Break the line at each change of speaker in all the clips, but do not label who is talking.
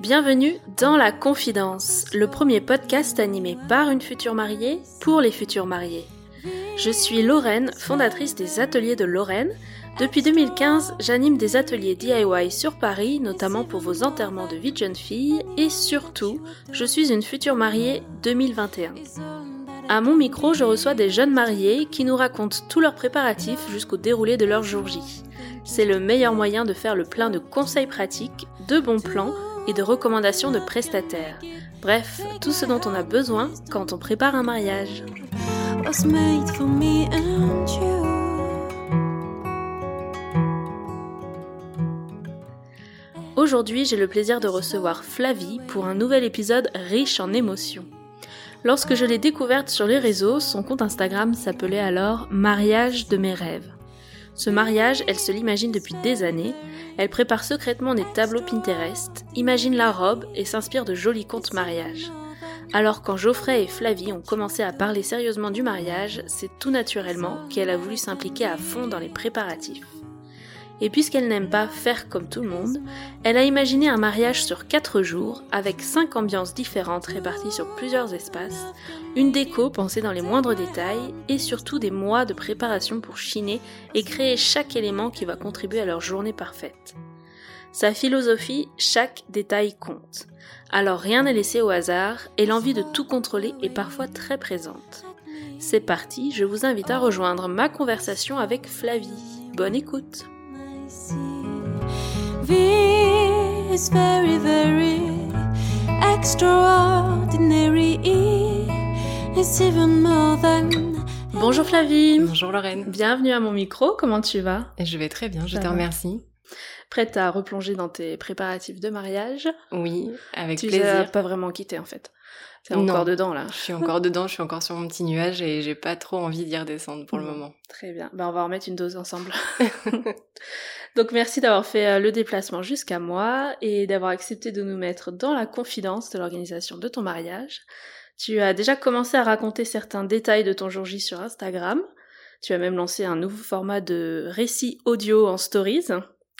Bienvenue dans La Confidence, le premier podcast animé par une future mariée pour les futurs mariés. Je suis Lorraine, fondatrice des Ateliers de Lorraine. Depuis 2015, j'anime des ateliers DIY sur Paris, notamment pour vos enterrements de vie de jeune fille, et surtout, je suis une future mariée 2021. À mon micro, je reçois des jeunes mariés qui nous racontent tous leurs préparatifs jusqu'au déroulé de leur jour J. C'est le meilleur moyen de faire le plein de conseils pratiques, de bons plans et de recommandations de prestataires. Bref, tout ce dont on a besoin quand on prépare un mariage. Aujourd'hui, j'ai le plaisir de recevoir Flavie pour un nouvel épisode riche en émotions. Lorsque je l'ai découverte sur les réseaux, son compte Instagram s'appelait alors Mariage de mes rêves. Ce mariage, elle se l'imagine depuis des années, elle prépare secrètement des tableaux Pinterest, imagine la robe et s'inspire de jolis contes mariage. Alors quand Geoffrey et Flavie ont commencé à parler sérieusement du mariage, c'est tout naturellement qu'elle a voulu s'impliquer à fond dans les préparatifs. Et puisqu'elle n'aime pas faire comme tout le monde, elle a imaginé un mariage sur 4 jours, avec 5 ambiances différentes réparties sur plusieurs espaces, une déco pensée dans les moindres détails, et surtout des mois de préparation pour chiner et créer chaque élément qui va contribuer à leur journée parfaite. Sa philosophie, chaque détail compte. Alors rien n'est laissé au hasard, et l'envie de tout contrôler est parfois très présente. C'est parti, je vous invite à rejoindre ma conversation avec Flavie. Bonne écoute
V is very, very extraordinary. It's even more than.
Bonjour Flavie
Bonjour Lorraine.
Bienvenue à mon micro, comment tu vas?
Et je vais très bien, je
Ça
te
va.
remercie.
Prête à replonger dans tes préparatifs de mariage?
Oui, avec
Tu
plaisir.
pas vraiment quittés en fait. T'es encore dedans là.
Je suis encore dedans, je suis encore sur mon petit nuage et j'ai pas trop envie d'y redescendre pour le moment.
Très bien. Ben, on va remettre une dose ensemble. Donc merci d'avoir fait euh, le déplacement jusqu'à moi et d'avoir accepté de nous mettre dans la confidence de l'organisation de ton mariage. Tu as déjà commencé à raconter certains détails de ton jour J sur Instagram. Tu as même lancé un nouveau format de récit audio en stories.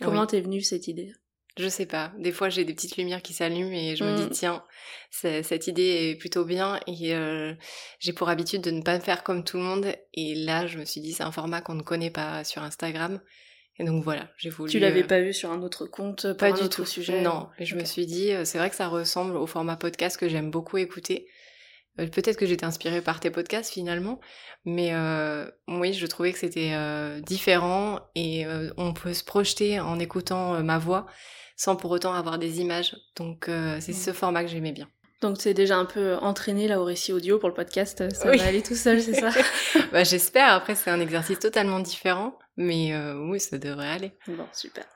Comment
Oui.
t'es venue cette idée?
Je sais pas, des fois j'ai des petites lumières qui s'allument et je me
Mm.
dis tiens, c'est- cette idée est plutôt bien et euh, j'ai pour habitude de ne pas faire comme tout le monde et là je me suis dit c'est un format qu'on ne connaît pas sur Instagram et donc voilà, j'ai voulu...
Tu l'avais
euh,
pas vu sur un autre compte
Pas
un
du
autre
tout.
sujet?
Non, et je me suis dit, euh, c'est vrai que ça ressemble au format podcast que j'aime beaucoup écouter. Euh, Peut-être que j'étais inspirée par tes podcasts finalement, mais euh, oui, je trouvais que c'était différent et on peut se projeter en écoutant ma voix sans pour autant avoir des images. Donc euh, c'est ce format que j'aimais bien.
Donc t'es déjà un peu entraîné là au récit audio pour le podcast, ça
Oui.
va aller tout seul, c'est ça
bah, J'espère, après c'est un exercice totalement différent, mais euh, oui, ça devrait aller.
Bon, super.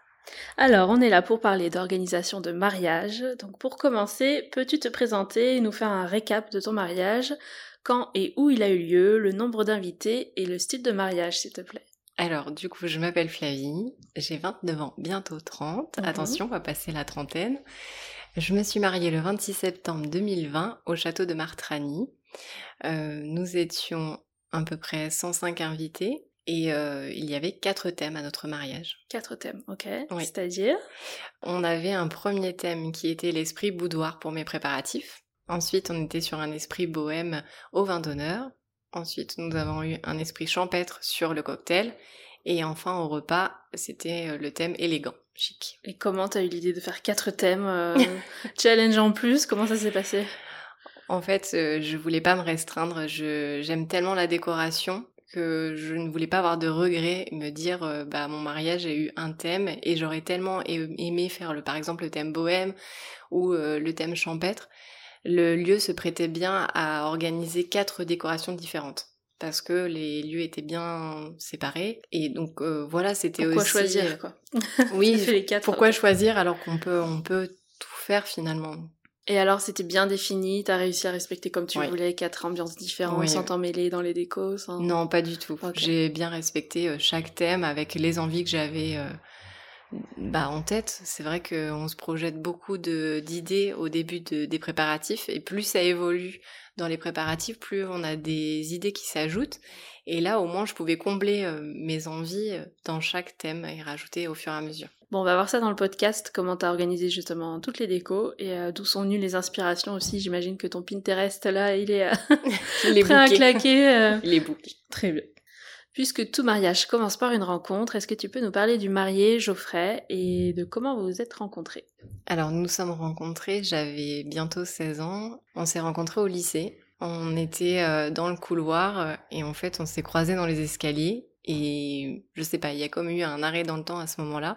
Alors, on est là pour parler d'organisation de mariage. Donc, pour commencer, peux-tu te présenter et nous faire un récap de ton mariage? Quand et où il a eu lieu, le nombre d'invités et le style de mariage, s'il te plaît?
Alors, du coup, je m'appelle Flavie, j'ai 29 ans, bientôt 30.
Mhm.
Attention, on va passer la trentaine. Je me suis mariée le 26 septembre 2020 au château de Martrani. Euh, nous étions à peu près 105 invités et euh, il y avait quatre thèmes à notre mariage.
Quatre thèmes, ok
Oui.
C'est-à-dire?
On avait un premier thème qui était l'esprit boudoir pour mes préparatifs. Ensuite, on était sur un esprit bohème au vin d'honneur. Ensuite, nous avons eu un esprit champêtre sur le cocktail. Et enfin, au repas, c'était euh, le thème élégant, chic.
Et comment t'as eu l'idée de faire quatre thèmes euh, Challenge en plus, comment ça s'est passé?
En fait, euh, je voulais pas me restreindre. J'aime tellement la décoration que je ne voulais pas avoir de regrets, me dire, euh, bah, mon mariage a eu un thème et j'aurais tellement aimé faire le, par exemple, le thème bohème ou euh, le thème champêtre. Le lieu se prêtait bien à organiser quatre décorations différentes. Parce que les lieux étaient bien séparés. Et donc euh, voilà c'était
Pourquoi
aussi
choisir quoi
oui
les quatre,
pourquoi choisir alors qu'on peut on peut tout faire finalement?
Et alors, c'était bien défini, t'as réussi à respecter comme tu
Oui.
voulais, quatre ambiances différentes,
Oui,
sans t'emmêler dans les décos sans...
Non, pas du tout. J'ai bien respecté euh, chaque thème avec les envies que j'avais euh, bah, en tête. C'est vrai qu'on se projette beaucoup d'idées au début de- des préparatifs et plus ça évolue dans les préparatifs, plus on a des idées qui s'ajoutent. Et là, au moins, je pouvais combler euh, mes envies euh, dans chaque thème et rajouter au fur et à mesure.
Bon, on va voir ça dans le podcast, comment t'as organisé justement toutes les décos et euh, d'où sont venues les inspirations aussi. J'imagine que ton Pinterest là, il est prêt à claquer. euh.
Les bouquets.
Très bien. Puisque tout mariage commence par une rencontre, est-ce que tu peux nous parler du marié Geoffrey et de comment vous vous êtes rencontrés?
Alors nous nous sommes rencontrés, j'avais bientôt 16 ans. On s'est rencontrés au lycée. On était euh, dans le couloir euh, et en fait on s'est croisés dans les escaliers et je sais pas, il y a comme eu un arrêt dans le temps à ce moment-là.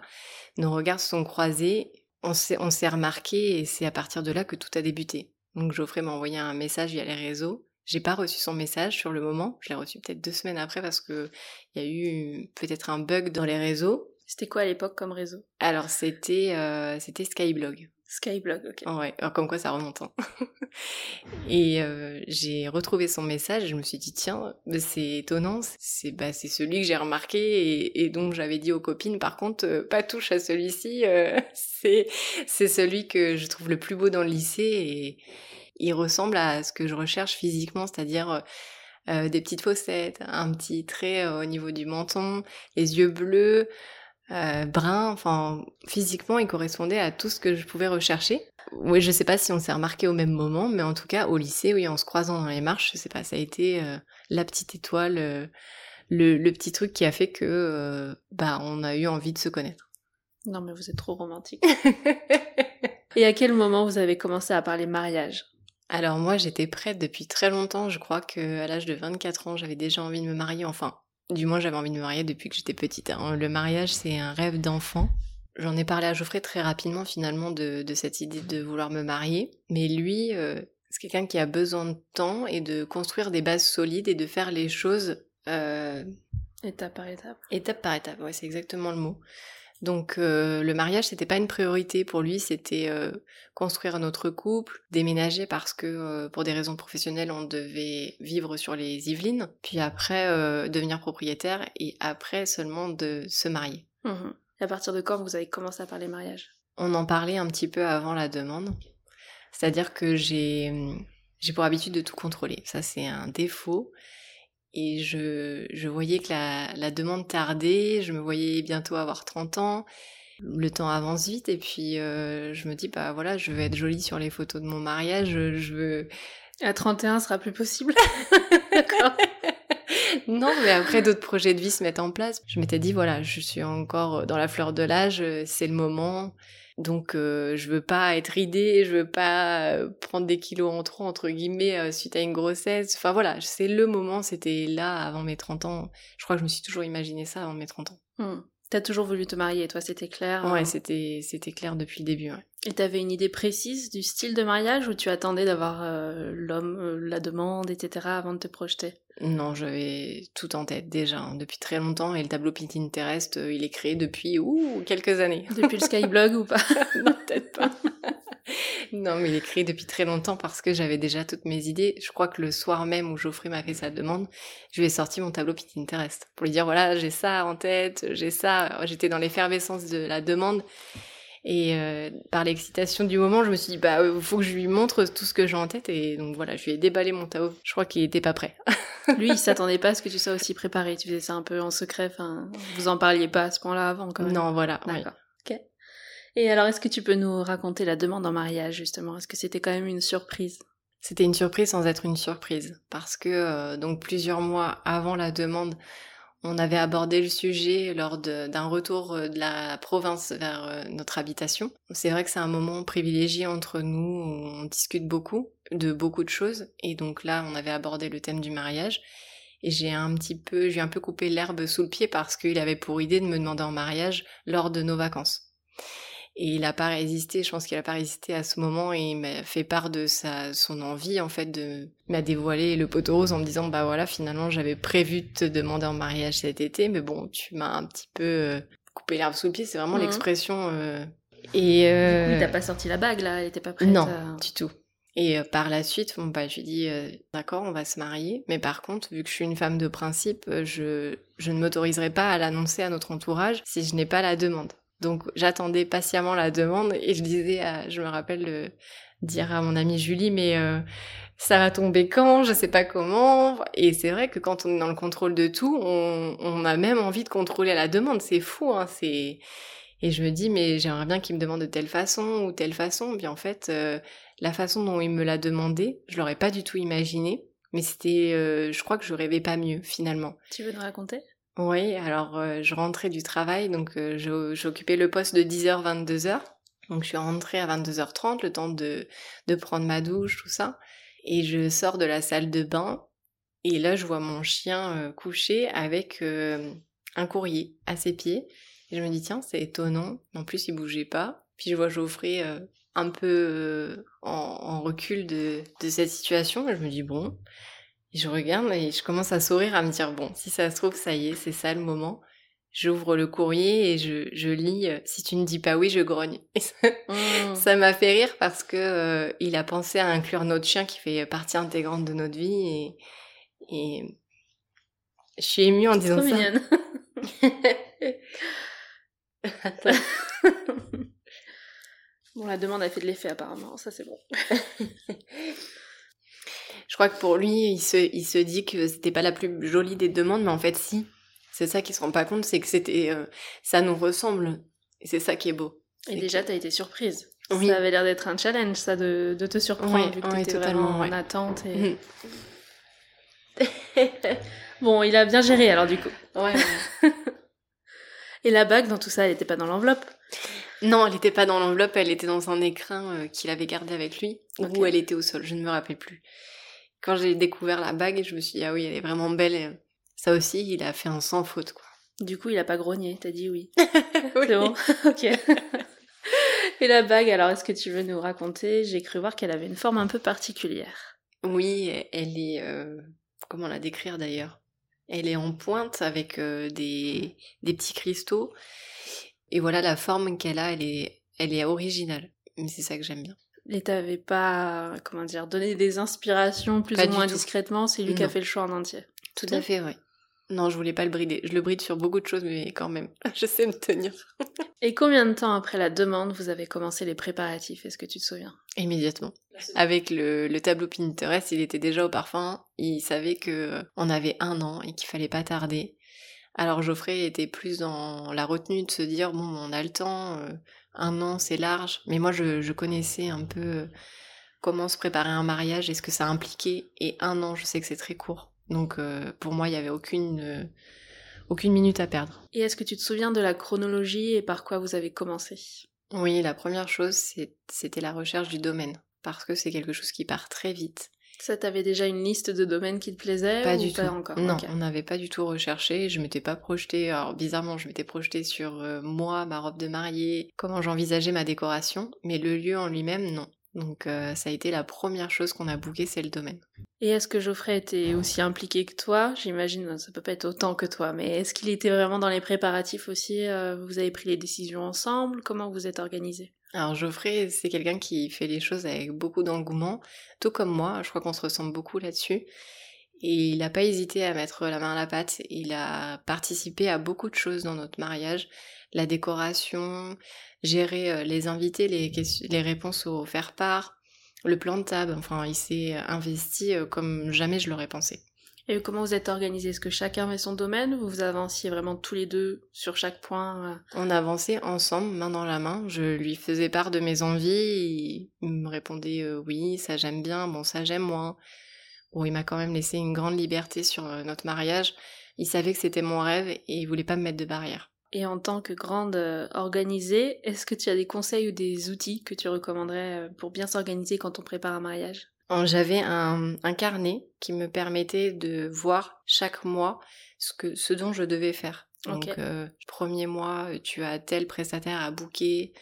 Nos regards se sont croisés, on s'est, on s'est remarqué et c'est à partir de là que tout a débuté. Donc Geoffrey m'a envoyé un message via les réseaux. J'ai pas reçu son message sur le moment, je l'ai reçu peut-être deux semaines après parce que il y a eu peut-être un bug dans les réseaux.
C'était quoi à l'époque comme réseau?
Alors c'était euh, c'était Skyblog.
Skyblog, ok.
Ouais, alors comme quoi ça remonte. hein. et euh, j'ai retrouvé son message et je me suis dit tiens, c'est étonnant, c'est bah, c'est celui que j'ai remarqué et, et donc j'avais dit aux copines par contre euh, pas touche à celui-ci, c'est c'est celui que je trouve le plus beau dans le lycée et il ressemble à ce que je recherche physiquement, c'est-à-dire euh, euh, des petites fossettes, un petit trait euh, au niveau du menton, les yeux bleus, euh, brun, enfin physiquement il correspondait à tout ce que je pouvais rechercher. Oui, je sais pas si on s'est remarqué au même moment, mais en tout cas au lycée, oui, en se croisant dans les marches, je sais pas, ça a été la petite étoile, le, le petit truc qui a fait que bah on a eu envie de se connaître.
Non mais vous êtes trop romantique. et à quel moment vous avez commencé à parler mariage?
Alors moi j'étais prête depuis très longtemps, je crois que à l'âge de 24 ans j'avais déjà envie de me marier, enfin du moins j'avais envie de me marier depuis que j'étais petite. hein. Le mariage c'est un rêve d'enfant. J'en ai parlé à Geoffrey très rapidement finalement de, de cette idée de vouloir me marier, mais lui euh, c'est quelqu'un qui a besoin de temps et de construire des bases solides et de faire les choses euh,
Étape par étape.
Étape par étape, ouais, c'est exactement le mot. Donc euh, le mariage, c'était pas une priorité pour lui, c'était euh, construire notre couple, déménager parce que euh, pour des raisons professionnelles, on devait vivre sur les Yvelines, puis après euh, devenir propriétaire et après seulement de se marier.
Et à partir de quand vous avez commencé à parler mariage?
On en parlait un petit peu avant la demande, c'est-à-dire que j'ai j'ai pour habitude de tout contrôler. Ça c'est un défaut. Et je, je voyais que la, la demande tardait, je me voyais bientôt avoir 30 ans, le temps avance vite et puis euh, je me dis bah voilà, je veux être jolie sur les photos de mon mariage, je, je veux...
À 31, ce sera plus possible. D'accord.
non, mais après d'autres projets de vie se mettent en place. Je m'étais dit voilà, je suis encore dans la fleur de l'âge, c'est le moment. Donc euh, je veux pas être ridée, je veux pas euh, prendre des kilos en trop entre guillemets euh, suite à une grossesse. Enfin voilà, c'est le moment, c'était là avant mes 30 ans. Je crois que je me suis toujours imaginé ça avant mes 30 ans.
Hmm. T'as toujours voulu te marier, toi, c'était clair
Ouais,
hein
c'était c'était clair depuis le début. Ouais.
Et t'avais une idée précise du style de mariage ou tu attendais d'avoir euh, l'homme, la demande, etc. avant de te projeter?
Non, j'avais tout en tête déjà hein, depuis très longtemps et le tableau Pinterest, euh, il est créé depuis ouh, quelques années.
Depuis le Skyblog ou pas?
Non, peut-être pas. non, mais il est créé depuis très longtemps parce que j'avais déjà toutes mes idées. Je crois que le soir même où Geoffrey m'a fait sa demande, je lui ai sorti mon tableau Pinterest pour lui dire voilà, j'ai ça en tête, j'ai ça. J'étais dans l'effervescence de la demande. Et euh, par l'excitation du moment, je me suis dit, bah, euh, faut que je lui montre tout ce que j'ai en tête. Et donc voilà, je lui ai déballé mon tableau. Je crois qu'il était pas prêt.
Lui, il s'attendait pas à ce que tu sois aussi préparé. Tu faisais ça un peu en secret. Enfin, vous en parliez pas à ce point-là avant, quand même.
non, voilà. oui.
D'accord. Ok. Et alors, est-ce que tu peux nous raconter la demande en mariage, justement? Est-ce que c'était quand même une surprise?
C'était une surprise sans être une surprise. Parce que, euh, donc, plusieurs mois avant la demande, on avait abordé le sujet lors d'un retour euh, de la province vers euh, notre habitation. C'est vrai que c'est un moment privilégié entre nous, où on discute beaucoup de beaucoup de choses. Et donc là, on avait abordé le thème du mariage. Et j'ai un petit peu, j'ai un peu coupé l'herbe sous le pied parce qu'il avait pour idée de me demander en mariage lors de nos vacances. Et il a pas résisté, je pense qu'il a pas résisté à ce moment et il m'a fait part de sa, son envie, en fait, de, m'a dévoilé le poteau rose en me disant, bah voilà, finalement, j'avais prévu de te demander en mariage cet été, mais bon, tu m'as un petit peu euh, coupé l'herbe sous le pied, c'est vraiment
Mhm.
l'expression, euh, et euh,
Oui, t'as pas sorti la bague, là Elle était pas prête
non,
à-
du tout. Et euh, par la suite, bon, bah, je lui dis, euh, d'accord, on va se marier. Mais par contre, vu que je suis une femme de principe, euh, je, je ne m'autoriserai pas à l'annoncer à notre entourage si je n'ai pas la demande. Donc j'attendais patiemment la demande et je disais, à, je me rappelle de dire à mon amie Julie, mais euh, ça va tomber quand? Je sais pas comment. Et c'est vrai que quand on est dans le contrôle de tout, on, a même envie de contrôler la demande. C'est fou, hein. C'est Et je me dis, mais j'aimerais bien qu'il me demande de telle façon ou telle façon. Puis en fait, euh, la façon dont il me l'a demandé, je l'aurais pas du tout imaginé. Mais c'était, euh, je crois que je rêvais pas mieux finalement.
Tu veux nous raconter?
Oui, alors euh, je rentrais du travail, donc j'occupais le poste de 10h, 22h. Donc je suis rentrée à 22h30, le temps de, de prendre ma douche, tout ça. Et je sors de la salle de bain. Et là, je vois mon chien couché avec un courrier à ses pieds. Et je me dis, tiens, c'est étonnant. En plus, il bougeait pas. Puis je vois Geoffrey euh, un peu euh, en, recul de, cette situation. Et je me dis, bon. Et je regarde et je commence à sourire, à me dire, bon, si ça se trouve, ça y est, c'est ça le moment. J'ouvre le courrier et je, lis euh, Si tu ne dis pas oui, je grogne. Mmh. ça m'a fait rire parce que il a pensé à inclure notre chien qui fait partie intégrante de notre vie et, et je suis émue en disant ça. Mignonne.
bon, la demande a fait de l'effet apparemment, ça c'est bon.
Je crois que pour lui, il se, il se dit que c'était pas la plus jolie des demandes, mais en fait, si. C'est ça qu'il se rend pas compte, c'est que c'était, euh, ça nous ressemble. Et c'est ça qui est beau.
Et déjà, t'as été surprise. Oui. Ça avait l'air d'être un challenge, ça, de, de te surprendre, vu que t'étais vraiment en attente. Et... bon, il a bien géré alors, du coup.
Ouais.
Et la bague dans tout ça, elle n'était pas dans l'enveloppe?
Non, elle n'était pas dans l'enveloppe, elle était dans un écrin euh, qu'il avait gardé avec lui, ou elle était au sol, je ne me rappelle plus. Quand j'ai découvert la bague, je me suis dit, ah oui, elle est vraiment belle. Ça aussi, il a fait un sans faute, quoi.
Du coup, il a pas grogné, t'as dit oui. C'est bon Ok. Et la bague, alors est-ce que tu veux nous raconter? J'ai cru voir qu'elle avait une forme un peu particulière.
Oui, elle est... Euh, comment la décrire d'ailleurs? Elle est en pointe avec euh, des, des, petits cristaux. Et voilà la forme qu'elle a, elle est, elle est originale. Mais c'est ça que j'aime bien.
Et t'avais pas, comment dire, donné des inspirations plus ou moins discrètement, c'est lui qui a fait le choix en entier.
Tout à fait, oui. Non, je voulais pas le brider. Je le bride sur beaucoup de choses, mais quand même, je sais me tenir.
Et combien de temps après la demande vous avez commencé les préparatifs Est-ce que tu te souviens?
Immédiatement. Avec le, tableau Pinterest, il était déjà au parfum. Il savait que euh, on avait un an et qu'il fallait pas tarder. Alors Geoffrey était plus dans la retenue de se dire bon, on a le temps, euh, un an c'est large. Mais moi, je, connaissais un peu euh, comment se préparer un mariage et ce que ça impliquait. Et un an, je sais que c'est très court. Donc pour moi, il n'y avait aucune aucune minute à perdre.
Et est-ce que tu te souviens de la chronologie et par quoi vous avez commencé?
Oui, la première chose, c'était la recherche du domaine, parce que c'est quelque chose qui part très vite.
Ça, t'avais déjà une liste de domaines qui te plaisaient
Pas
ou
du
pas
tout.
encore.
Non, on n'avait pas du tout recherché. Je m'étais pas projetée. Alors bizarrement, je m'étais projetée sur euh, moi, ma robe de mariée, comment j'envisageais ma décoration, mais le lieu en lui-même, non. Donc euh, ça a été la première chose qu'on a booké, c'est le domaine.
Et est-ce que Geoffrey était aussi impliqué que toi? J'imagine, ça peut pas être autant que toi, mais est-ce qu'il était vraiment dans les préparatifs aussi euh, Vous avez pris les décisions ensemble? Comment vous êtes organisé?
Alors Geoffrey, c'est quelqu'un qui fait les choses avec beaucoup d'engouement, tout comme moi, je crois qu'on se ressemble beaucoup là-dessus. Et il n'a pas hésité à mettre la main à la pâte, il a participé à beaucoup de choses dans notre mariage, la décoration, gérer euh, les invités, les, réponses aux faire-part, le plan de table. Enfin, il s'est investi euh, comme jamais je l'aurais pensé.
Et comment vous êtes organisé? Est-ce que chacun met son domaine ou vous avanciez vraiment tous les deux sur chaque point euh?
On avançait ensemble, main dans la main. Je lui faisais part de mes envies. Il me répondait oui, ça j'aime bien, bon ça j'aime moins. Bon, il m'a quand même laissé une grande liberté sur notre mariage. Il savait que c'était mon rêve et il voulait pas me mettre de barrière.
Et en tant que grande euh, organisée, est-ce que tu as des conseils ou des outils que tu recommanderais euh, pour bien s'organiser quand on prépare un mariage?
J'avais un, carnet qui me permettait de voir chaque mois ce, que, ce dont je devais faire. Donc, euh, premier mois, tu as tel prestataire à booker.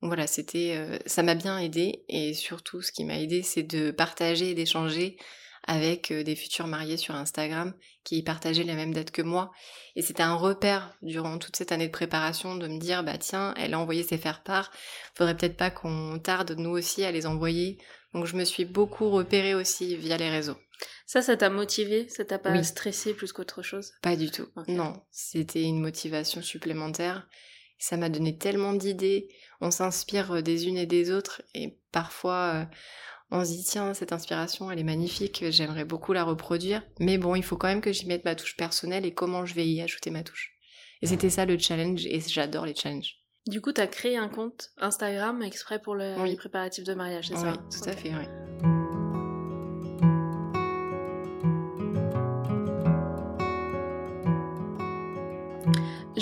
voilà, c'était, ça m'a bien aidé. Et surtout, ce qui m'a aidé, c'est de partager et d'échanger avec euh, des futurs mariés sur Instagram qui partageaient les mêmes dates que moi. Et c'était un repère durant toute cette année de préparation de me dire, bah tiens, elle a envoyé ses faire-part, faudrait peut-être pas qu'on tarde nous aussi à les envoyer. Donc je me suis beaucoup repérée aussi via les réseaux.
Ça, ça t'a motivé Ça t'a pas stressé plus qu'autre chose?
Pas du tout. Non, c'était une motivation supplémentaire. Ça m'a donné tellement d'idées. On s'inspire euh, des unes et des autres et parfois euh, on se dit tiens cette inspiration elle est magnifique, j'aimerais beaucoup la reproduire, mais bon il faut quand même que j'y mette ma touche personnelle et comment je vais y ajouter ma touche. Et c'était ça le challenge et j'adore les challenges.
Du coup, tu as créé un compte Instagram exprès pour le,
Oui.
les préparatifs de mariage, c'est
Oui,
ça
tout à fait, oui.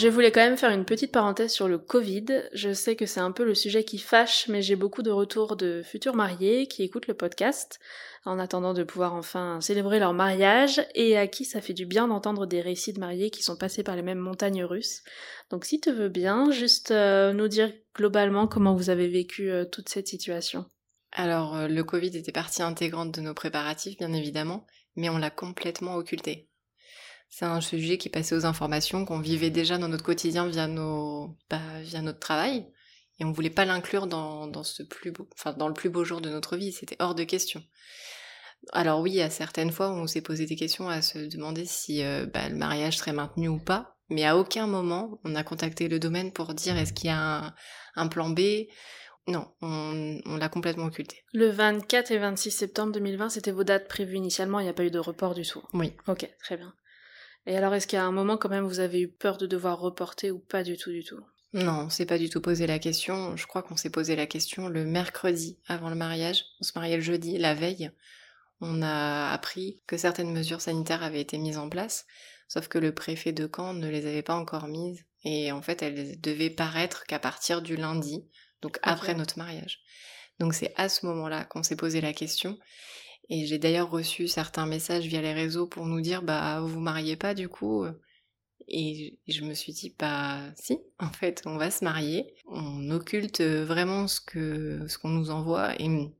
Je voulais quand même faire une petite parenthèse sur le Covid. Je sais que c'est un peu le sujet qui fâche, mais j'ai beaucoup de retours de futurs mariés qui écoutent le podcast en attendant de pouvoir enfin célébrer leur mariage et à qui ça fait du bien d'entendre des récits de mariés qui sont passés par les mêmes montagnes russes. Donc si tu veux bien, juste euh, nous dire globalement comment vous avez vécu euh, toute cette situation.
Alors, euh, le Covid était partie intégrante de nos préparatifs, bien évidemment, mais on l'a complètement occulté. C'est un sujet qui passait aux informations, qu'on vivait déjà dans notre quotidien via, nos, bah, via notre travail, et on voulait pas l'inclure dans, dans, ce plus beau, enfin, dans le plus beau jour de notre vie, c'était hors de question. Alors oui, à certaines fois, on s'est posé des questions à se demander si euh, bah, le mariage serait maintenu ou pas, mais à aucun moment on a contacté le domaine pour dire est-ce qu'il y a un, un plan B, non, on, on l'a complètement occulté.
Le 24 et 26 septembre 2020, c'était vos dates prévues initialement, il n'y a pas eu de report du tout.
Oui.
Ok, très bien. Et alors, est-ce qu'à un moment, quand même, vous avez eu peur de devoir reporter ou pas du tout, du tout?
Non, on s'est pas du tout posé la question. Je crois qu'on s'est posé la question le mercredi avant le mariage. On se mariait le jeudi, la veille. On a appris que certaines mesures sanitaires avaient été mises en place, sauf que le préfet de Caen ne les avait pas encore mises. Et en fait, elles devaient paraître qu'à partir du lundi, donc après notre mariage. Donc c'est à ce moment-là qu'on s'est posé la question. Et j'ai d'ailleurs reçu certains messages via les réseaux pour nous dire bah vous vous mariez pas du coup. Et je me suis dit bah si, en fait on va se marier. On occulte vraiment ce que ce qu'on nous envoie et non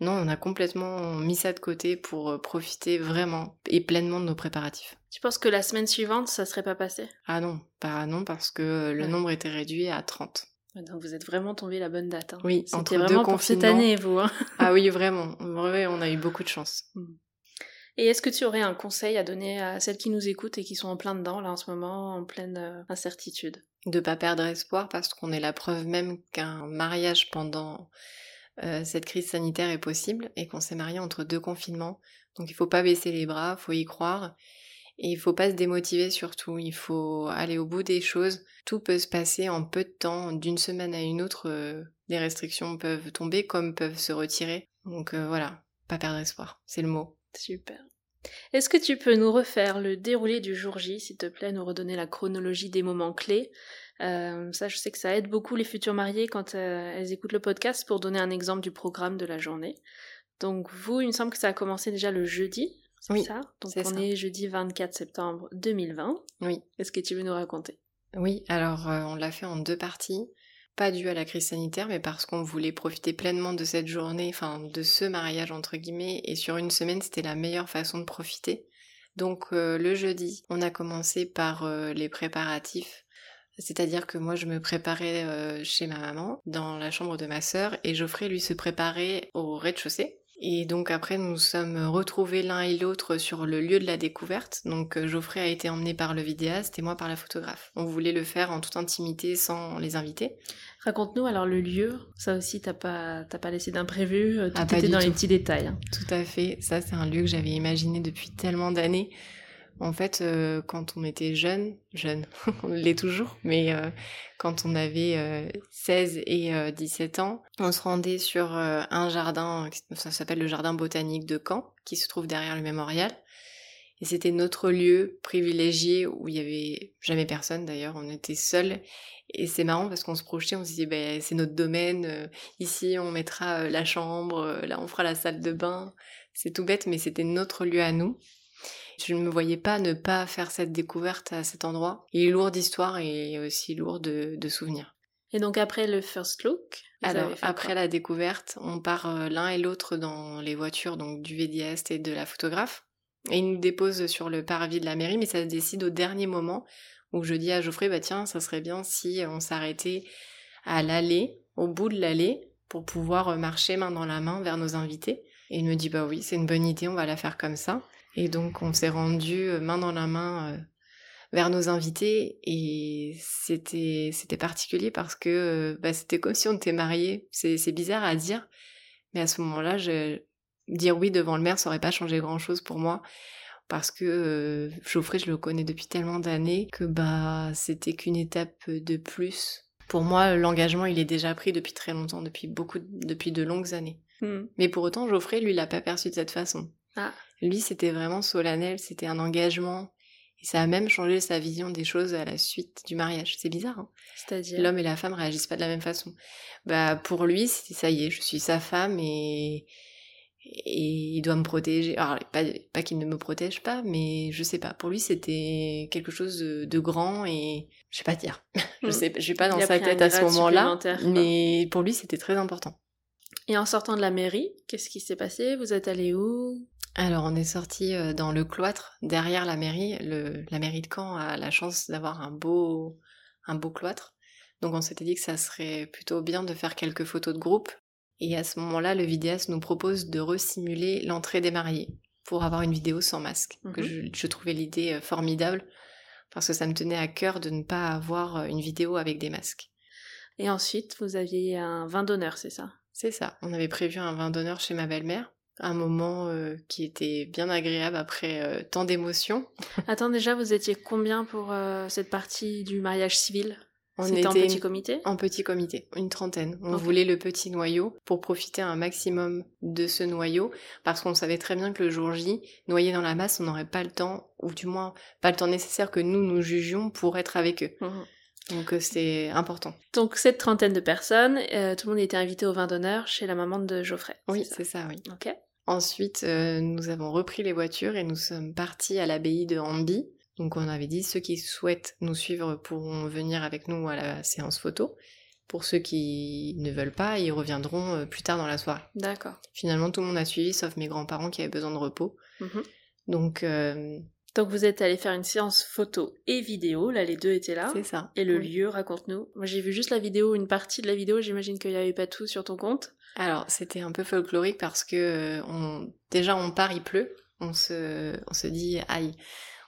on a complètement mis ça de côté pour profiter vraiment et pleinement de nos préparatifs.
Tu penses que la semaine suivante ça serait pas passé?
Ah non, pas non parce que le
Ouais.
nombre était réduit à 30.
Donc vous êtes vraiment tombé la bonne date. hein.
Oui,
C'était
entre deux
vraiment pour cette
confinements.
année, vous. hein.
Ah oui vraiment, en vrai on a eu beaucoup de chance.
Et est-ce que tu aurais un conseil à donner à celles qui nous écoutent et qui sont en plein dedans, là, en ce moment, en pleine euh, incertitude?
De pas perdre espoir parce qu'on est la preuve même qu'un mariage pendant euh, cette crise sanitaire est possible et qu'on s'est marié entre deux confinements. Donc il faut pas baisser les bras, faut y croire et il faut pas se démotiver surtout. Il faut aller au bout des choses. Tout peut se passer en peu de temps, d'une semaine à une autre. euh, les restrictions peuvent tomber comme peuvent se retirer. Donc euh, voilà, pas perdre espoir, c'est le mot.
Super. Est-ce que tu peux nous refaire le déroulé du jour J, s'il te plaît, nous redonner la chronologie des moments clés? Euh, Ça, je sais que ça aide beaucoup les futures mariées quand elles écoutent le podcast pour donner un exemple du programme de la journée. Donc vous, il me semble que ça a commencé déjà le jeudi, c'est
Oui,
ça Donc
c'est
on
ça.
est jeudi 24 septembre 2020.
Oui.
Est-ce que tu veux nous raconter?
Oui, alors euh, on l'a fait en deux parties, pas dû à la crise sanitaire, mais parce qu'on voulait profiter pleinement de cette journée, enfin de ce mariage entre guillemets, et sur une semaine c'était la meilleure façon de profiter. Donc euh, le jeudi, on a commencé par euh, les préparatifs, c'est-à-dire que moi je me préparais euh, chez ma maman, dans la chambre de ma sœur, et Geoffrey lui se préparait au rez-de-chaussée. Et donc après nous nous sommes retrouvés l'un et l'autre sur le lieu de la découverte. Donc euh, Geoffrey a été emmené par le vidéaste et moi par la photographe. On voulait le faire en toute intimité sans les inviter.
Raconte-nous alors le lieu. Ça aussi, t'as pas, t'as pas laissé d'imprévu. euh, Tout
Ah,
était dans les petits détails.
Tout à fait. Ça c'est un lieu que j'avais imaginé depuis tellement d'années. En fait, euh, quand on était jeune, jeune, on l'est toujours, mais euh, quand on avait euh, 16 et euh, 17 ans, on se rendait sur euh, un jardin, ça s'appelle le jardin botanique de Caen, qui se trouve derrière le mémorial. Et c'était notre lieu privilégié où il y avait jamais personne d'ailleurs, on était seuls. Et c'est marrant parce qu'on se projetait, on se disait, ben, c'est notre domaine, euh, ici on mettra euh, la chambre, euh, là on fera la salle de bain. C'est tout bête, mais c'était notre lieu à nous. Je ne me voyais pas ne pas faire cette découverte à cet endroit. Il est lourd d'histoire et aussi lourd de, de souvenirs.
Et donc après le first look,
Alors, après la découverte, on part euh, l'un et l'autre dans les voitures donc du vidéaste et de la photographe. Et ils nous déposent sur le parvis de la mairie, mais ça se décide au dernier moment où je dis à Geoffrey, bah tiens, ça serait bien si on s'arrêtait à l'allée, au bout de l'allée, pour pouvoir marcher main dans la main vers nos invités. Et il me dit, bah oui, c'est une bonne idée, on va la faire comme ça. Et donc on s'est rendu euh, main dans la main euh, vers nos invités et c'était c'était particulier parce que euh, bah, c'était comme si on était mariés. C'est c'est bizarre à dire, mais à ce moment-là, je, dire oui devant le maire, ça aurait pas changé grand-chose pour moi parce que euh, Geoffrey, je le connais depuis tellement d'années que bah c'était qu'une étape de plus Pour moi, l'engagement, il est déjà pris depuis très longtemps, depuis beaucoup, depuis de longues années.
Hmm.
Mais pour autant, Geoffrey, lui, l'a pas perçu de cette façon.
Ah.
Lui, c'était vraiment solennel, c'était un engagement. Et ça a même changé sa vision des choses à la suite du mariage. C'est bizarre, hein
C'est-à-dire?
L'homme et la femme réagissent pas de la même façon. Bah, pour lui, c'est ça y est, je suis sa femme et, et il doit me protéger. Alors, pas, pas qu'il ne me protège pas, mais je sais pas. Pour lui, c'était quelque chose de, de grand et je sais pas dire. je
Hmm.
sais, je vais pas dans sa tête à ce moment-là, mais pour lui, c'était très important.
Et en sortant de la mairie, qu'est-ce qui s'est passé? Vous êtes allé où?
Alors, on est sorti euh, dans le cloître derrière la mairie. Le, la mairie de Caen a la chance d'avoir un beau, un beau cloître. Donc, on s'était dit que ça serait plutôt bien de faire quelques photos de groupe. Et à ce moment-là, le vidéaste nous propose de resimuler l'entrée des mariés pour avoir une vidéo sans masque. Que
Mhm.
je, je trouvais l'idée euh, formidable parce que ça me tenait à cœur de ne pas avoir euh, une vidéo avec des masques.
Et ensuite, vous aviez un vin d'honneur, c'est ça?
C'est ça. On avait prévu un vin d'honneur chez ma belle-mère. Un moment euh, qui était bien agréable après euh, tant d'émotions.
Attends, déjà, vous étiez combien pour euh, cette partie du mariage civil?
On
C'était en
était
petit comité?
en petit comité, une trentaine. On voulait le petit noyau pour profiter un maximum de ce noyau parce qu'on savait très bien que le jour J, noyé dans la masse, on n'aurait pas le temps, ou du moins pas le temps nécessaire que nous nous jugions pour être avec eux.
Mhm.
Donc c'est important.
Donc, cette trentaine de personnes, euh, tout le monde était invité au vin d'honneur chez la maman de Geoffrey.
Oui,
c'est
ça, oui.
Ok.
Ensuite, euh, nous avons repris les voitures et nous sommes partis à l'abbaye de Hamby. Donc on avait dit ceux qui souhaitent nous suivre pourront venir avec nous à la séance photo. Pour ceux qui ne veulent pas, ils reviendront euh, plus tard dans la soirée.
D'accord.
Finalement, tout le monde a suivi, sauf mes grands-parents qui avaient besoin de repos.
Mhm.
Donc euh,
Donc, vous êtes allé faire une séance photo et vidéo. Là, les deux étaient là.
c'est ça.
Et le
Oui.
lieu, raconte-nous. Moi, j'ai vu juste la vidéo, une partie de la vidéo. J'imagine qu'il n'y avait pas tout sur ton compte.
Alors c'était un peu folklorique parce que euh, on... déjà on part, il pleut. On se, on se dit aïe,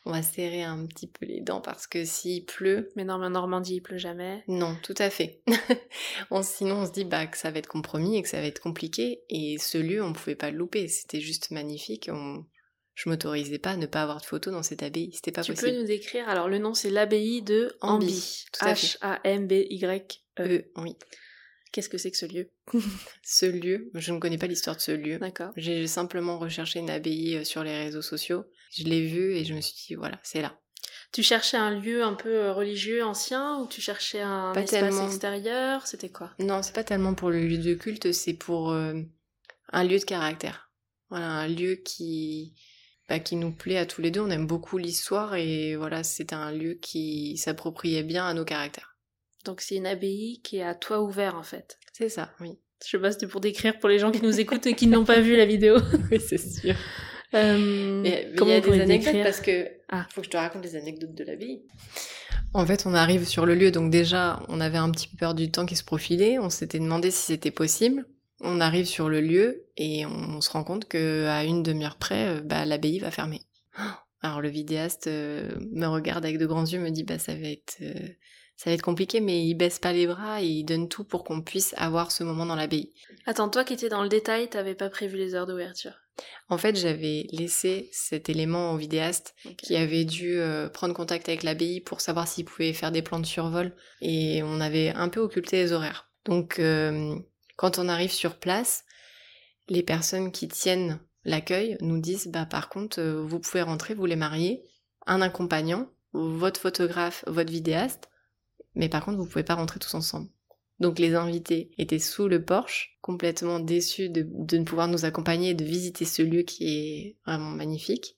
on va serrer un petit peu les dents parce que s'il pleut,
Mais non, mais en Normandie, il pleut jamais.
Non, tout à fait. on, sinon, on se dit bah, que ça va être compromis et que ça va être compliqué. Et ce lieu, on pouvait pas le louper. C'était juste magnifique. On... Je m'autorisais pas à ne pas avoir de photos dans cette abbaye. C'était pas
tu
possible.
peux nous décrire Alors, le nom, c'est l'abbaye de
Hamby,
Hamby. H-A-M-B-Y-E.
Euh, oui.
Qu'est-ce que c'est que ce lieu?
Ce lieu, je ne connais pas l'histoire de ce lieu.
D'accord.
J'ai simplement recherché une abbaye euh, sur les réseaux sociaux. Je l'ai vue et je me suis dit, voilà, c'est là.
Tu cherchais un lieu un peu euh, religieux, ancien, ou tu cherchais un
Pas
espace
tellement.
extérieur? C'était quoi?
Non, c'est pas tellement pour le lieu de culte, c'est pour euh, un lieu de caractère. Voilà, un lieu qui, bah, qui nous plaît à tous les deux. On aime beaucoup l'histoire et voilà, c'est un lieu qui s'appropriait bien à nos caractères.
Donc, c'est une abbaye qui est à toit ouvert, en fait.
C'est ça, oui.
Je sais pas, c'était pour décrire pour les gens qui nous écoutent et qui n'ont pas vu la vidéo.
Oui, c'est sûr.
Euh,
Mais il
comment
y a des anecdotes
décrire
parce que
Ah.
faut que je te raconte les anecdotes de l'abbaye. En fait, on arrive sur le lieu, donc déjà, on avait un petit peu peur du temps qui se profilait. On s'était demandé si c'était possible. On arrive sur le lieu et on, se rend compte que à une demi-heure près, euh, bah, l'abbaye va fermer. Alors le vidéaste euh, me regarde avec de grands yeux, me dit bah ça va être euh, ça va être compliqué, mais il baisse pas les bras et il donne tout pour qu'on puisse avoir ce moment dans l'abbaye.
Attends, toi qui étais dans le détail, t'avais pas prévu les heures d'ouverture?
En fait, j'avais laissé cet élément au vidéaste qui avait dû euh, prendre contact avec l'abbaye pour savoir s'il pouvait faire des plans de survol et on avait un peu occulté les horaires. Donc euh, quand on arrive sur place, les personnes qui tiennent l'accueil nous disent bah par contre euh, vous pouvez rentrer, vous les mariez, un accompagnant, votre photographe, votre vidéaste, mais par contre vous pouvez pas rentrer tous ensemble. Donc les invités étaient sous le porche, complètement déçus de, de ne pouvoir nous accompagner et de visiter ce lieu qui est vraiment magnifique.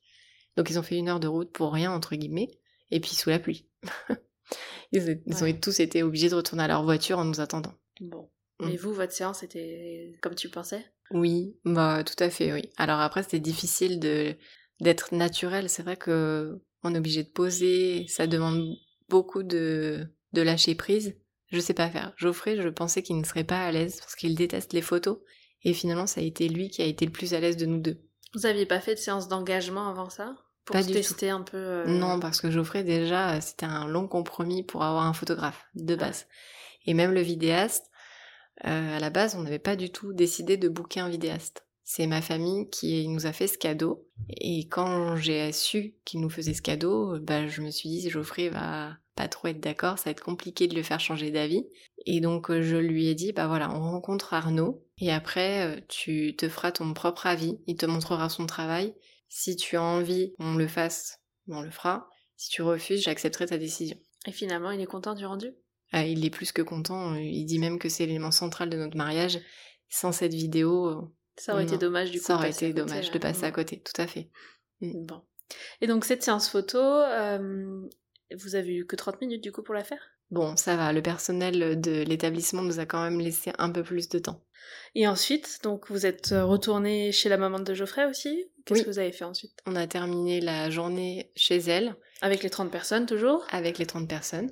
Donc ils ont fait une heure de route pour rien, entre guillemets, et puis sous la pluie. ils, ont- ils ont
Ouais.
tous été obligés de retourner à leur voiture en nous attendant.
Bon.
Mm.
Et vous, votre séance était comme tu pensais?
Oui, bah tout à fait, oui. Alors après, c'était difficile de d'être naturel. C'est vrai que on est obligé de poser, ça demande beaucoup de de lâcher prise. Je sais pas faire. Geoffrey, je pensais qu'il ne serait pas à l'aise parce qu'il déteste les photos. Et finalement, ça a été lui qui a été le plus à l'aise de nous deux.
Vous aviez pas fait de séance d'engagement avant ça? Pour
Pas du
tester un peu euh,
Non, parce que Geoffrey, déjà, c'était un long compromis pour avoir un photographe, de base. Et même le vidéaste, euh, à la base, on n'avait pas du tout décidé de booker un vidéaste. C'est ma famille qui nous a fait ce cadeau. Et quand j'ai su qu'il nous faisait ce cadeau, bah, je me suis dit, Geoffrey va pas trop être d'accord, ça va être compliqué de le faire changer d'avis. Et donc euh, je lui ai dit, bah voilà, on rencontre Arnaud et après euh, tu te feras ton propre avis, il te montrera son travail. Si tu as envie, on le fasse, on le fera. Si tu refuses, j'accepterai ta décision.
Et finalement, il est content du rendu?
Ah, il est plus que content, il dit même que c'est l'élément central de notre mariage. Sans cette vidéo,
ça aurait été dommage du coup.
ça aurait été
côté,
dommage de passer à côté, tout à fait.
Bon. Et donc cette séance photo, euh, vous avez eu que 30 minutes du coup pour la faire?
Bon, ça va, le personnel de l'établissement nous a quand même laissé un peu plus de temps.
Et ensuite, donc vous êtes retourné chez la maman de Geoffrey aussi? Qu'est-ce
Oui.
que vous avez fait ensuite?
On a terminé la journée chez elle
Avec les 30 personnes toujours?
Avec les 30 personnes.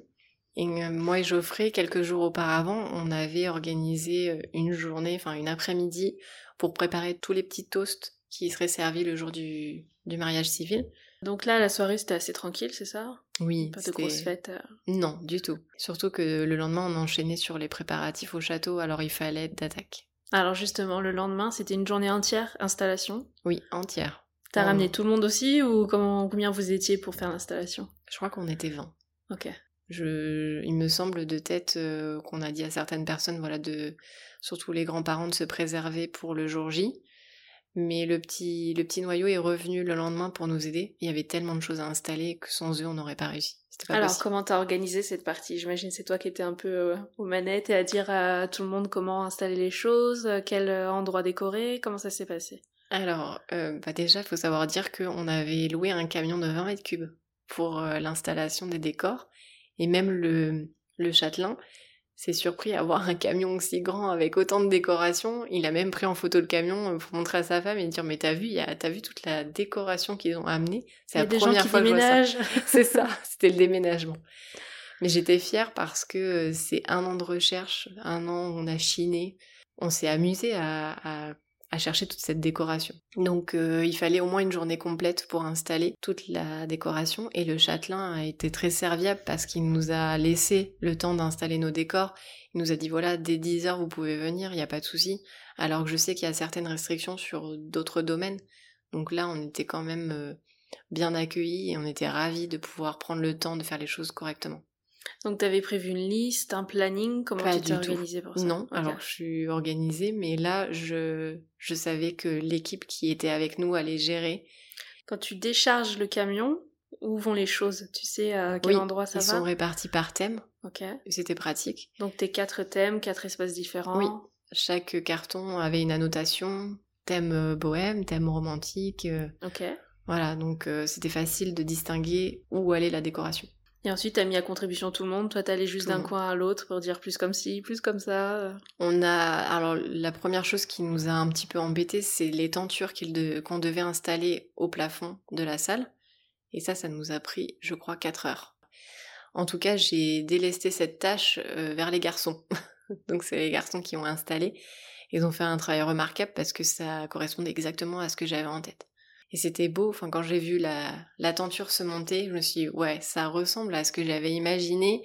Et euh, moi et Geoffrey, quelques jours auparavant, on avait organisé euh, une journée, enfin une après-midi, pour préparer tous les petits toasts qui seraient servis le jour du, du mariage civil.
Donc là, la soirée c'était assez tranquille, c'est ça?
Oui,
Pas de grosses fêtes. euh.
Non, du tout. Surtout que le lendemain, on enchaînait sur les préparatifs au château, alors il fallait être d'attaque.
Alors justement, le lendemain, c'était une journée entière installation?
Oui, entière.
T'as ramené tout le monde aussi ou comment, combien vous étiez pour faire l'installation?
Je crois qu'on était 20.
Ok.
Je, il me semble de tête euh, qu'on a dit à certaines personnes, voilà, de surtout les grands-parents de se préserver pour le jour J. Mais le petit, le petit noyau est revenu le lendemain pour nous aider. Il y avait tellement de choses à installer que sans eux, on n'aurait pas réussi. Pas
Alors
possible.
comment t'as organisé cette partie? J'imagine c'est toi qui étais un peu euh, aux manettes et à dire à tout le monde comment installer les choses, euh, quel euh, endroit décorer, comment ça s'est passé?
Alors, euh, bah déjà, il faut savoir dire qu'on avait loué un camion de 20 mètres cubes pour euh, l'installation des décors. Et même le, le châtelain s'est surpris à voir un camion aussi grand avec autant de décorations. Il a même pris en photo le camion euh, pour montrer à sa femme et dire Mais t'as vu, t'as vu toute la décoration qu'ils ont amenée? C'est la
des gens
première
qui
fois que je vois ça. C'est ça, c'était le déménagement. Mais j'étais fière parce que euh, c'est un an de recherche, un an où on a chiné, on s'est amusé à, à- à chercher toute cette décoration. Donc euh, il fallait au moins une journée complète pour installer toute la décoration et le châtelain a été très serviable parce qu'il nous a laissé le temps d'installer nos décors. Il nous a dit voilà, dès 10 heures vous pouvez venir, il n'y a pas de souci. Alors que je sais qu'il y a certaines restrictions sur d'autres domaines. Donc là on était quand même... euh, bien accueillis et on était ravis de pouvoir prendre le temps de faire les choses correctement.
Donc t'avais prévu une liste, un planning, comment
Pas
tu t'es
du tout.
organisé pour ça?
Non, alors je suis organisée, mais là, je, je savais que l'équipe qui était avec nous allait gérer.
Quand tu décharges le camion, où vont les choses? Tu sais à quel
Oui,
endroit ça
Ils
va?
sont répartis par thème,
Ok.
c'était pratique.
Donc tes quatre thèmes, quatre espaces différents.
Oui. Chaque carton avait une annotation, thème euh, bohème, thème romantique. euh,
Ok.
voilà, donc euh, c'était facile de distinguer où allait la décoration.
Et ensuite t'as mis à contribution tout le monde. Toi t'allais juste d'un coin à l'autre pour dire plus comme ci, plus comme ça.
On a alors la première chose qui nous a un petit peu embêté, c'est les tentures qu'il de- qu'on devait installer au plafond de la salle. Et ça, ça nous a pris, je crois, 4 heures. En tout cas, j'ai délesté cette tâche euh, vers les garçons. Donc c'est les garçons qui ont installé. Ils ont fait un travail remarquable parce que ça correspondait exactement à ce que j'avais en tête. Et c'était beau, enfin quand j'ai vu la, tenture se monter, je me suis dit, ouais, ça ressemble à ce que j'avais imaginé.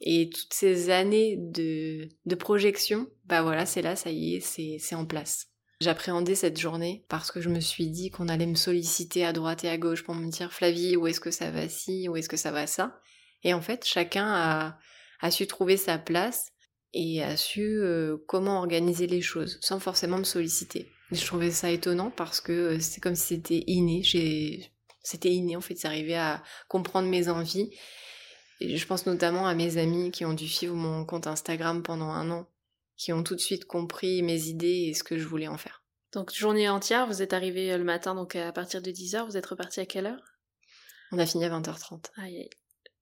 Et toutes ces années de, de projection, bah voilà, c'est là, ça y est, c'est, en place. J'appréhendais cette journée parce que je me suis dit qu'on allait me solliciter à droite et à gauche pour me dire Flavie, où est-ce que ça va ci, où est-ce que ça va ça? Et en fait, chacun a, a su trouver sa place et a su euh, comment organiser les choses sans forcément me solliciter. Je trouvais ça étonnant parce que euh, c'est comme si c'était inné. J'ai... C'était inné en fait, j'arrivais à comprendre mes envies. Et je pense notamment à mes amis qui ont dû suivre mon compte Instagram pendant un an, qui ont tout de suite compris mes idées et ce que je voulais en faire.
Donc journée entière, vous êtes arrivé euh, le matin, donc à partir de 10h, vous êtes reparti à quelle heure?
On a fini à 20h30.
Aïe, aïe.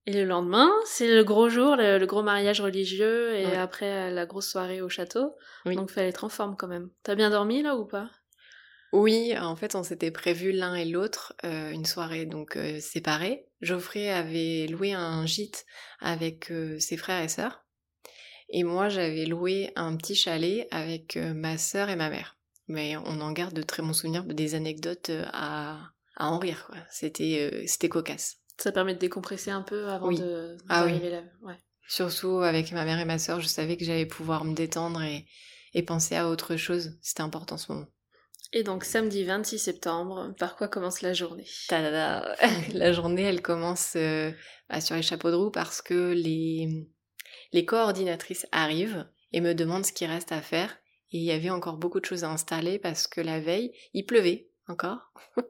Et le lendemain, c'est le gros jour, le, le gros mariage religieux, et
Ouais.
après euh, la grosse soirée au château.
Oui.
Donc fallait être en forme quand même. T'as bien dormi là ou pas?
Oui, en fait, on s'était prévu l'un et l'autre euh, une soirée donc euh, séparée. Geoffrey avait loué un gîte avec euh, ses frères et sœurs, et moi j'avais loué un petit chalet avec ma sœur et ma mère. Mais on en garde de très bons souvenirs, des anecdotes à, à en rire. C'était c'était cocasse.
Ça permet de décompresser un peu avant
Oui.
de
Ah oui.
d'arriver là. Ouais.
Surtout avec ma mère et ma sœur, je savais que j'allais pouvoir me détendre et, et penser à autre chose. C'était important ce moment.
Et donc samedi 26 septembre, par quoi commence la journée?
Tadada. La journée, elle commence euh, bah, sur les chapeaux de roue parce que les, les coordinatrices arrivent et me demandent ce qui reste à faire. Et il y avait encore beaucoup de choses à installer parce que la veille, il pleuvait encore.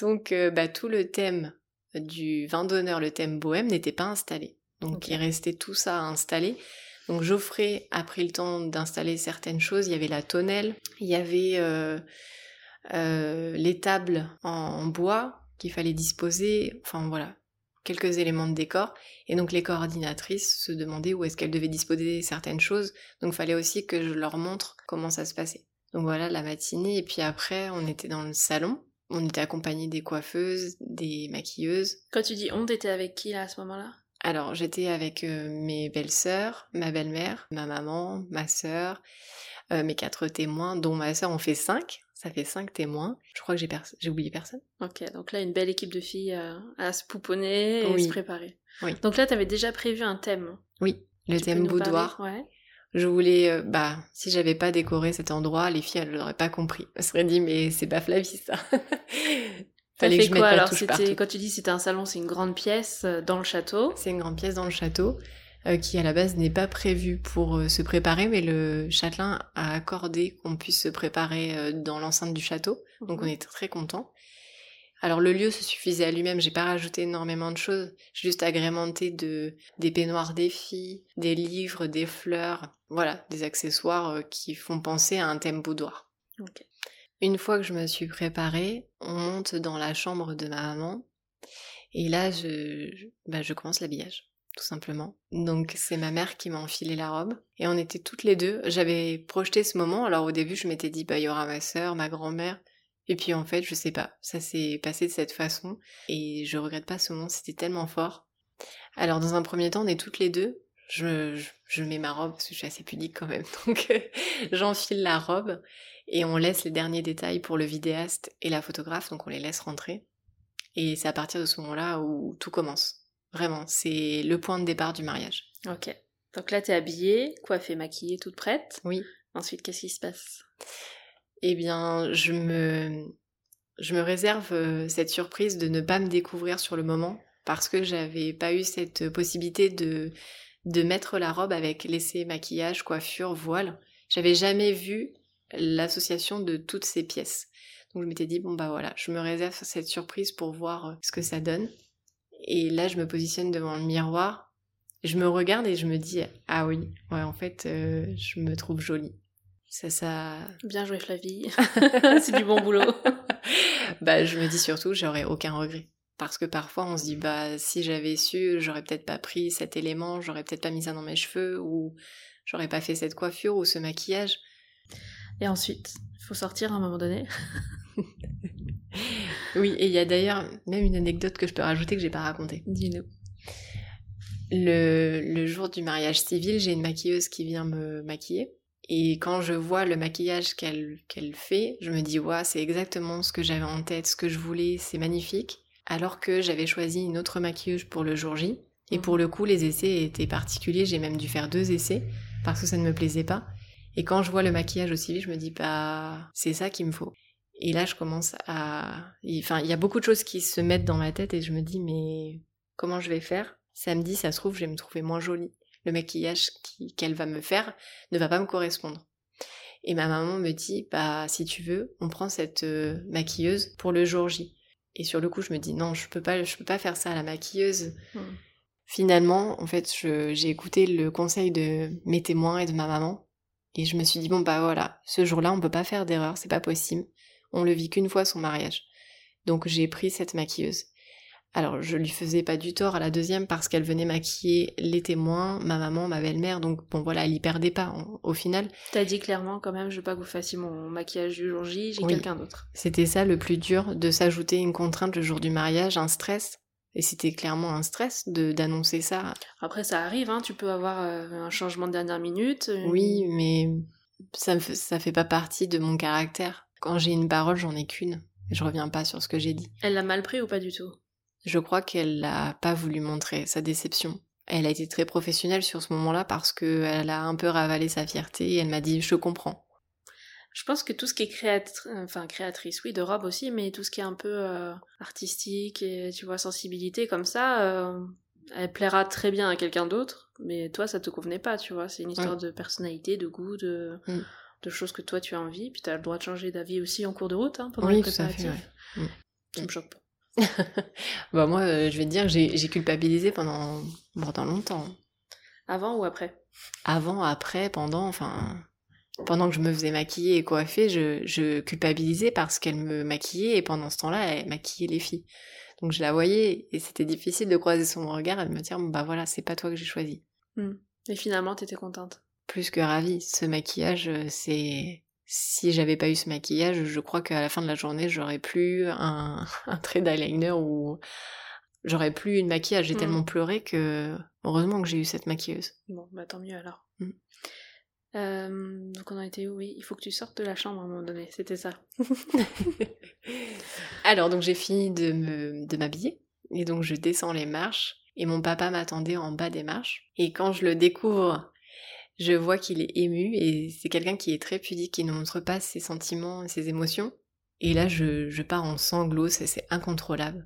donc euh, bah, tout le thème du vin d'honneur, le thème bohème, n'était pas installé. Donc il restait tout ça à installer. Donc Geoffrey a pris le temps d'installer certaines choses. Il y avait la tonnelle, il y avait euh, euh, les tables en, bois qu'il fallait disposer. Enfin voilà, quelques éléments de décor. Et donc les coordinatrices se demandaient où est-ce qu'elles devaient disposer certaines choses. Donc il fallait aussi que je leur montre comment ça se passait. Donc voilà la matinée. Et puis après, on était dans le salon. On était accompagné des coiffeuses, des maquilleuses.
Quand tu dis on, t'étais avec qui là à ce moment-là?
Alors, j'étais avec euh, mes belles-sœurs, ma belle-mère, ma maman, ma sœur, euh, mes quatre témoins, dont ma sœur en fait cinq. Ça fait cinq témoins. Je crois que j'ai, oublié personne.
Ok, donc là, une belle équipe de filles euh, à se pouponner et se préparer.
Oui.
Donc là, t'avais déjà prévu un thème.
Oui, le thème boudoir.
Ouais.
Je voulais, bah, si j'avais pas décoré cet endroit, les filles, elles l'auraient pas compris. Elles seraient dit, mais c'est pas Flavie, ça.
Fallait que je quoi alors c'était quand tu dis c'était un salon, c'est une grande pièce euh, dans le château?
C'est une grande pièce dans le château euh, qui à la base n'est pas prévue pour euh, se préparer, mais le châtelain a accordé qu'on puisse se préparer dans l'enceinte du château, donc on
Mhm.
est très content. Alors le lieu se suffisait à lui-même, j'ai pas rajouté énormément de choses, j'ai juste agrémenté de des peignoirs des filles, des livres, des fleurs, voilà, des accessoires euh, qui font penser à un thème boudoir. Une fois que je me suis préparée, on monte dans la chambre de ma maman. Et là, je, je- bah, je commence l'habillage, tout simplement. Donc, c'est ma mère qui m'a enfilé la robe. Et on était toutes les deux. J'avais projeté ce moment. Alors, au début, je m'étais dit, bah, il y aura ma sœur, ma grand-mère. Et puis, en fait, je sais pas. Ça s'est passé de cette façon. Et je regrette pas ce moment. C'était tellement fort. Alors, dans un premier temps, on est toutes les deux. Je, je, je mets ma robe parce que je suis assez pudique quand même. Donc, euh, j'enfile la robe et on laisse les derniers détails pour le vidéaste et la photographe, donc on les laisse rentrer. Et c'est à partir de ce moment-là où tout commence. Vraiment, c'est le point de départ du mariage.
Ok. Donc là, t'es habillée, coiffée, maquillée, toute prête.
Oui.
Ensuite, qu'est-ce qui se passe?
Eh bien, je me, réserve euh, cette surprise de ne pas me découvrir sur le moment parce que j'avais pas eu cette possibilité de, mettre la robe avec laisser maquillage, coiffure, voile. J'avais jamais vu l'association de toutes ces pièces. Donc je m'étais dit, bon bah voilà, je me réserve cette surprise pour voir euh, ce que ça donne. Et là, je me positionne devant le miroir, je me regarde et je me dis, ah oui, ouais, en fait, euh, je me trouve jolie. Ça, ça,
Bien joué, Flavie. c'est du bon boulot.
bah, je me dis surtout, j'aurais aucun regret. Parce que parfois, on se dit, bah, si j'avais su, j'aurais peut-être pas pris cet élément, j'aurais peut-être pas mis ça dans mes cheveux, ou j'aurais pas fait cette coiffure ou ce maquillage.
Et ensuite, il faut sortir à un moment donné.
Oui, et il y a d'ailleurs même une anecdote que je peux rajouter que j'ai pas racontée.
Dis-nous.
Le, le jour du mariage civil, j'ai une maquilleuse qui vient me maquiller. Et quand je vois le maquillage qu'elle fait, je me dis, ouais, c'est exactement ce que j'avais en tête, ce que je voulais, c'est magnifique. Alors que j'avais choisi une autre maquilleuse pour le jour J. Et pour le coup, les essais étaient particuliers. J'ai même dû faire deux essais parce que ça ne me plaisait pas. Et quand je vois le maquillage au civil, je me dis, bah, c'est ça qu'il me faut. Et là, je commence à... Enfin, il y a beaucoup de choses qui se mettent dans ma tête et je me dis, mais comment je vais faire? Samedi, ça se trouve, je vais me trouver moins jolie. Le maquillage qui- qu'elle va me faire ne va pas me correspondre. Et ma maman me dit, bah, si tu veux, on prend cette euh, maquilleuse pour le jour J. Et sur le coup, je me dis, non, je peux pas, je peux pas faire ça à la maquilleuse.
Hmm.
Finalement, en fait, j'ai écouté le conseil de mes témoins et de ma maman. Et je me suis dit, bon, bah voilà, ce jour-là, on peut pas faire d'erreur, c'est pas possible. On le vit qu'une fois son mariage. Donc j'ai pris cette maquilleuse. Alors je lui faisais pas du tort à la deuxième parce qu'elle venait maquiller les témoins, ma maman, ma belle-mère, donc bon voilà, elle y perdait pas en- au final.
T'as dit clairement quand même, je veux pas que vous fassiez mon maquillage du jour J, j'ai
Oui.
quelqu'un d'autre.
C'était ça le plus dur, de s'ajouter une contrainte le jour du mariage, un stress. Et c'était clairement un stress de d'annoncer ça.
Après, ça arrive, hein, tu peux avoir euh, un changement de dernière minute. une-
Oui, mais ça me fait, ça fait pas partie de mon caractère. Quand j'ai une parole, j'en ai qu'une. Je reviens pas sur ce que j'ai dit.
Elle l'a mal pris ou pas du tout?
Je crois qu'elle n'a pas voulu montrer sa déception. Elle a été très professionnelle sur ce moment-là parce qu'elle a un peu ravalé sa fierté et elle m'a dit je comprends.
Je pense que tout ce qui est créatrice, enfin créatrice, oui, de robe aussi, mais tout ce qui est un peu euh, artistique et tu vois sensibilité comme ça, euh, elle plaira très bien à quelqu'un d'autre, mais toi ça te convenait pas, tu vois. C'est une histoire de personnalité, de goût, de,
Mm.
de choses que toi tu as envie, puis tu as le droit de changer d'avis aussi en cours de route, hein, pendant
Oui. Mm.
Ça me choque pas.
Bah moi, euh, je vais te dire que j'ai culpabilisé pendant, pendant longtemps.
Avant ou après?
Avant, après, pendant, enfin... Pendant que je me faisais maquiller et coiffer, je, je culpabilisais parce qu'elle me maquillait et pendant ce temps-là, elle maquillait les filles. Donc je la voyais et c'était difficile de croiser son regard et de me dire, bah voilà, c'est pas toi que j'ai choisi.
Et finalement, t'étais contente?
Plus que ravie. Ce maquillage, euh, c'est... Si j'avais pas eu ce maquillage, je crois qu'à la fin de la journée, j'aurais plus un, un trait d'eyeliner ou j'aurais plus une maquillage. J'ai tellement pleuré que heureusement que j'ai eu cette maquilleuse.
Bon, bah tant mieux alors.
Mm.
Euh, donc on a été où? Oui, il faut que tu sortes de la chambre à un moment donné, c'était ça.
Alors donc j'ai fini de me de m'habiller et donc je descends les marches et mon papa m'attendait en bas des marches et quand je le découvre, je vois qu'il est ému et c'est quelqu'un qui est très pudique, qui ne montre pas ses sentiments et ses émotions. Et là je, je pars en sanglots, c'est incontrôlable.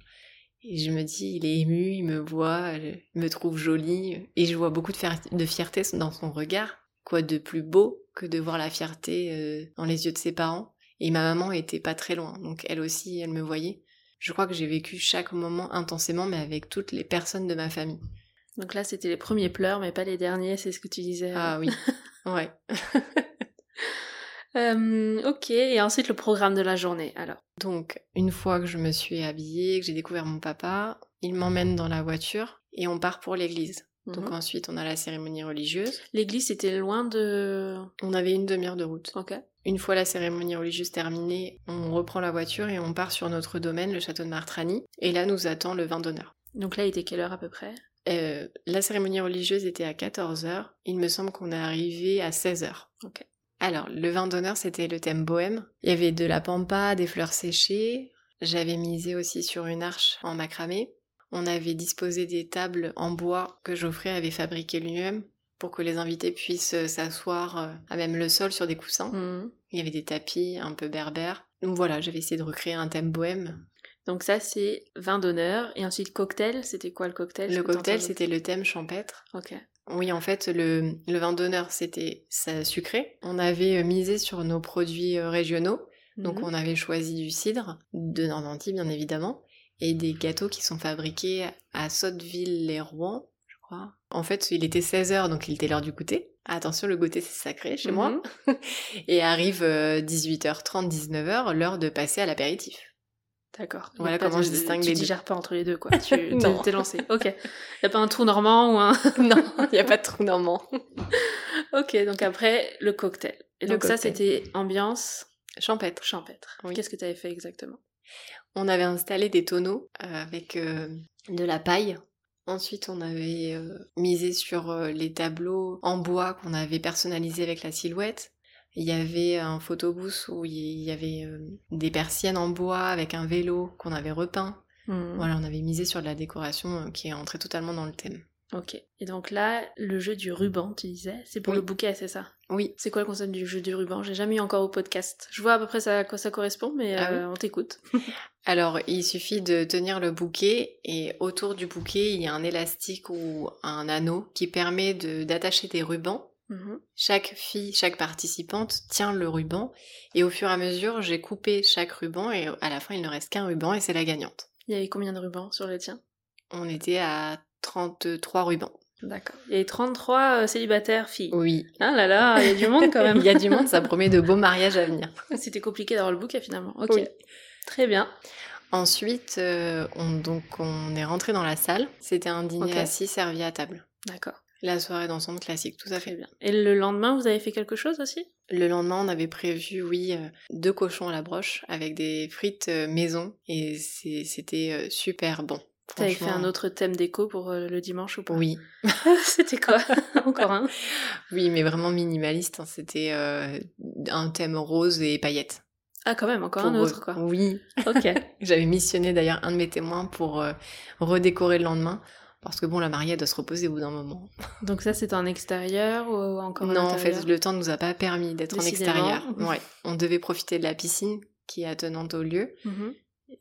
Et je me dis, il est ému, il me voit, euh, il me trouve jolie et je vois beaucoup de fierté dans son regard. Quoi de plus beau que de voir la fierté euh, dans les yeux de ses parents. Et ma maman était pas très loin, donc elle aussi, elle me voyait. Je crois que j'ai vécu chaque moment intensément, mais avec toutes les personnes de ma famille.
Donc là, c'était les premiers pleurs, mais pas les derniers, c'est ce que tu disais.
Ah oui, ouais.
Euh, ok, et ensuite le programme de la journée, alors.
Donc, une fois que je me suis habillée, que j'ai découvert mon papa, il m'emmène dans la voiture et on part pour l'église. Donc
Mhm.
ensuite, on a la cérémonie religieuse.
L'église, c'était loin de...
On avait une demi-heure de route.
Ok.
Une fois la cérémonie religieuse terminée, on reprend la voiture et on part sur notre domaine, le château de Martrani. Et là, nous attend le vin d'honneur.
Donc là, il était quelle heure à peu près?
Euh, la cérémonie religieuse était à 14h. Il me semble qu'on est arrivé à 16h.
Ok.
Alors, le vin d'honneur, c'était le thème bohème. Il y avait de la pampa, des fleurs séchées. J'avais misé aussi sur une arche en macramé. On avait disposé des tables en bois que Geoffrey avait fabriquées lui-même pour que les invités puissent s'asseoir euh, à même le sol sur des coussins.
Mhm.
Il y avait des tapis un peu berbères. Donc voilà, j'avais essayé de recréer un thème bohème.
Donc ça, c'est vin d'honneur. Et ensuite, cocktail, c'était quoi le cocktail?
Le cocktail, c'était le thème champêtre.
Ok.
Oui, en fait, le, le vin d'honneur, c'était ça sucré. On avait euh, misé sur nos produits euh, régionaux. Donc
Mhm.
on avait choisi du cidre, de Normandie bien évidemment, et des gâteaux qui sont fabriqués à Sotteville-les-Rouen, je crois. En fait, il était 16h, donc il était l'heure du goûter. Attention, le goûter c'est sacré chez moi.
Mhm.
Et arrive euh, 18h30, 19h, l'heure de passer à l'apéritif.
D'accord.
Voilà
Y
comment
de-
je distingue
tu
les deux.
digères pas entre les deux, quoi. Tu t'es- lancé. Ok. Y a pas un trou normand ou un...
non, il n'y a pas de trou normand.
ok, donc après, le cocktail. Et
Le
donc ça, c'était ambiance
Champêtre.
champêtre.
Oui.
Qu'est-ce que tu avais fait exactement?
On avait installé des tonneaux euh, avec euh, de la paille. Ensuite, on avait euh, misé sur euh, les tableaux en bois qu'on avait personnalisés avec la silhouette. Il y avait un photobooth où il y avait euh, des persiennes en bois avec un vélo qu'on avait repeint.
Hmm.
Voilà, on avait misé sur de la décoration euh, qui est entrée totalement dans le thème.
Ok. Et donc là, le jeu du ruban, tu disais, c'est pour
Oui.
le bouquet, c'est ça?
Oui,
C'est quoi le concept du jeu du ruban? J'ai jamais eu encore au podcast. Je vois à peu près à quoi ça correspond, mais
Ah
euh, on t'écoute.
alors il suffit de tenir le bouquet et autour du bouquet, il y a un élastique ou un anneau qui permet de- d'attacher des rubans
Mhm.
Chaque fille, chaque participante tient le ruban et au fur et à mesure, j'ai coupé chaque ruban et à la fin, il ne reste qu'un ruban et c'est la gagnante.
Il y avait combien de rubans sur le tien?
On était à 33 rubans.
D'accord. Avait 33 euh, célibataires filles?
Oui.
Ah là là, il y a du monde quand même.
Il y a du monde, ça promet de beaux mariages à venir.
C'était compliqué d'avoir le bouquet finalement. Ok.
Oui.
Très bien.
Ensuite, euh, on, donc, on est rentré dans la salle. C'était un dîner assis servi à table.
D'accord.
La soirée d'ensemble classique, tout à fait.
bien. Et le lendemain, vous avez fait quelque chose aussi?
Le lendemain, on avait prévu, oui, euh, deux cochons à la broche avec des frites euh, maison et c'était euh, super bon.
T'avais fait un autre thème déco pour le dimanche ou pas?
Oui,
C'était quoi? Encore un?
Oui, mais vraiment minimaliste. hein. C'était euh, un thème rose et paillettes.
Ah quand même, encore
Pour
un autre
re-
quoi.
Oui,
Ok.
j'avais missionné d'ailleurs un de mes témoins pour euh, redécorer le lendemain Parce que bon, la mariée doit se reposer au bout d'un moment.
Donc ça, c'est en extérieur ou encore
Non, en fait, le temps ne nous a pas permis d'être en extérieur. Ouais. On devait profiter de la piscine qui est attenante au lieu.
Mhm.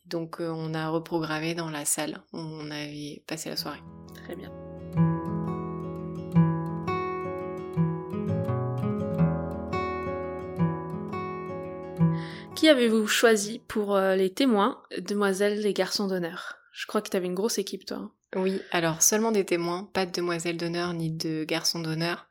Donc euh, on a reprogrammé dans la salle où on avait passé la soirée.
Très bien. Qui avez-vous choisi pour euh, les témoins, demoiselles et garçons d'honneur? Je crois que tu avais une grosse équipe, toi.
Oui, alors seulement des témoins, pas de demoiselle d'honneur ni de garçon d'honneur.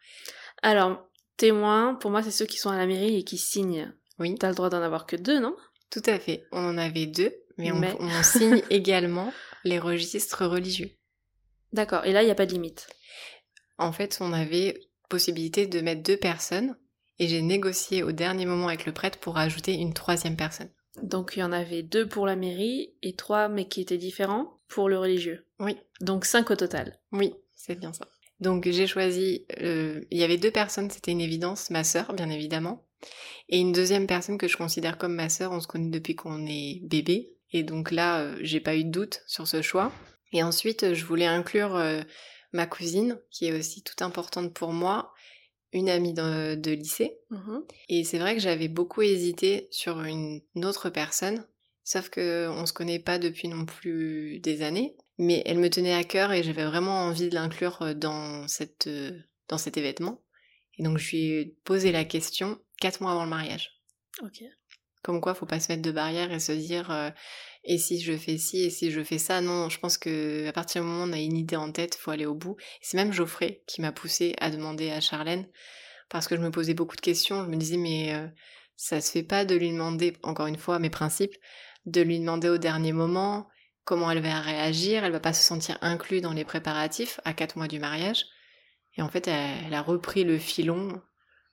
Alors, témoins, pour moi, c'est ceux qui sont à la mairie et qui signent.
Oui,
T'as le droit d'en avoir que deux, non?
Tout à fait. On en avait deux, mais, on- On, signe également les registres religieux.
D'accord, et là, il n'y a pas de limite?
En fait, on avait possibilité de mettre deux personnes et j'ai négocié au dernier moment avec le prêtre pour ajouter une troisième personne.
Donc, il y en avait deux pour la mairie et trois, mais qui étaient différents, pour le religieux.
Oui,
Donc, cinq au total.
oui, c'est bien ça. Donc j'ai choisi, euh, il y avait deux personnes, c'était une évidence, ma sœur bien évidemment, et une deuxième personne que je considère comme ma sœur, on se connaît depuis qu'on est bébé, et donc là euh, j'ai pas eu de doute sur ce choix. Et ensuite euh, je voulais inclure euh, ma cousine, qui est aussi toute importante pour moi, une amie de, de lycée,
Mhm.
et c'est vrai que j'avais beaucoup hésité sur une autre personne, sauf que on se connaît pas depuis non plus des années, mais elle me tenait à cœur et j'avais vraiment envie de l'inclure euh, dans cette euh, dans cet événement. Et donc je lui ai posé la question quatre mois avant le mariage.
Ok.
Comme quoi, faut pas se mettre de barrière et se dire euh, et si je fais ci et si je fais ça? Non, je pense que à partir du moment où on a une idée en tête, faut aller au bout. C'est même Geoffrey qui m'a poussé à demander à Charlène parce que je me posais beaucoup de questions. Je me disais mais euh, ça se fait pas de lui demander encore une fois mes principes, de lui demander au dernier moment comment elle va réagir. Elle va pas se sentir inclue dans les préparatifs à quatre mois du mariage. Et en fait, elle, elle a repris le filon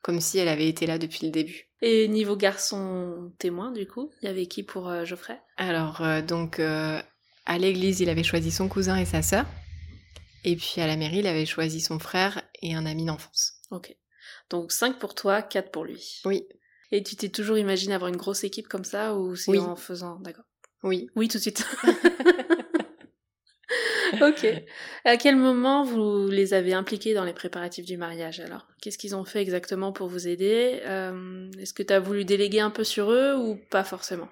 comme si elle avait été là depuis le début.
Et niveau garçon témoin, du coup, il y avait qui pour euh, Geoffrey?
Alors, euh, donc, euh, à l'église, il avait choisi son cousin et sa sœur. Et puis à la mairie, il avait choisi son frère et un ami d'enfance.
Ok. Donc 5 pour toi, 4 pour lui.
Oui,
Et tu t'es toujours imaginé avoir une grosse équipe comme ça ou c'est
Oui.
en faisant D'accord.
oui.
Oui, tout de suite. ok. À quel moment vous les avez impliqués dans les préparatifs du mariage alors? Qu'est-ce qu'ils ont fait exactement pour vous aider? Euh, Est-ce que tu as voulu déléguer un peu sur eux ou pas forcément?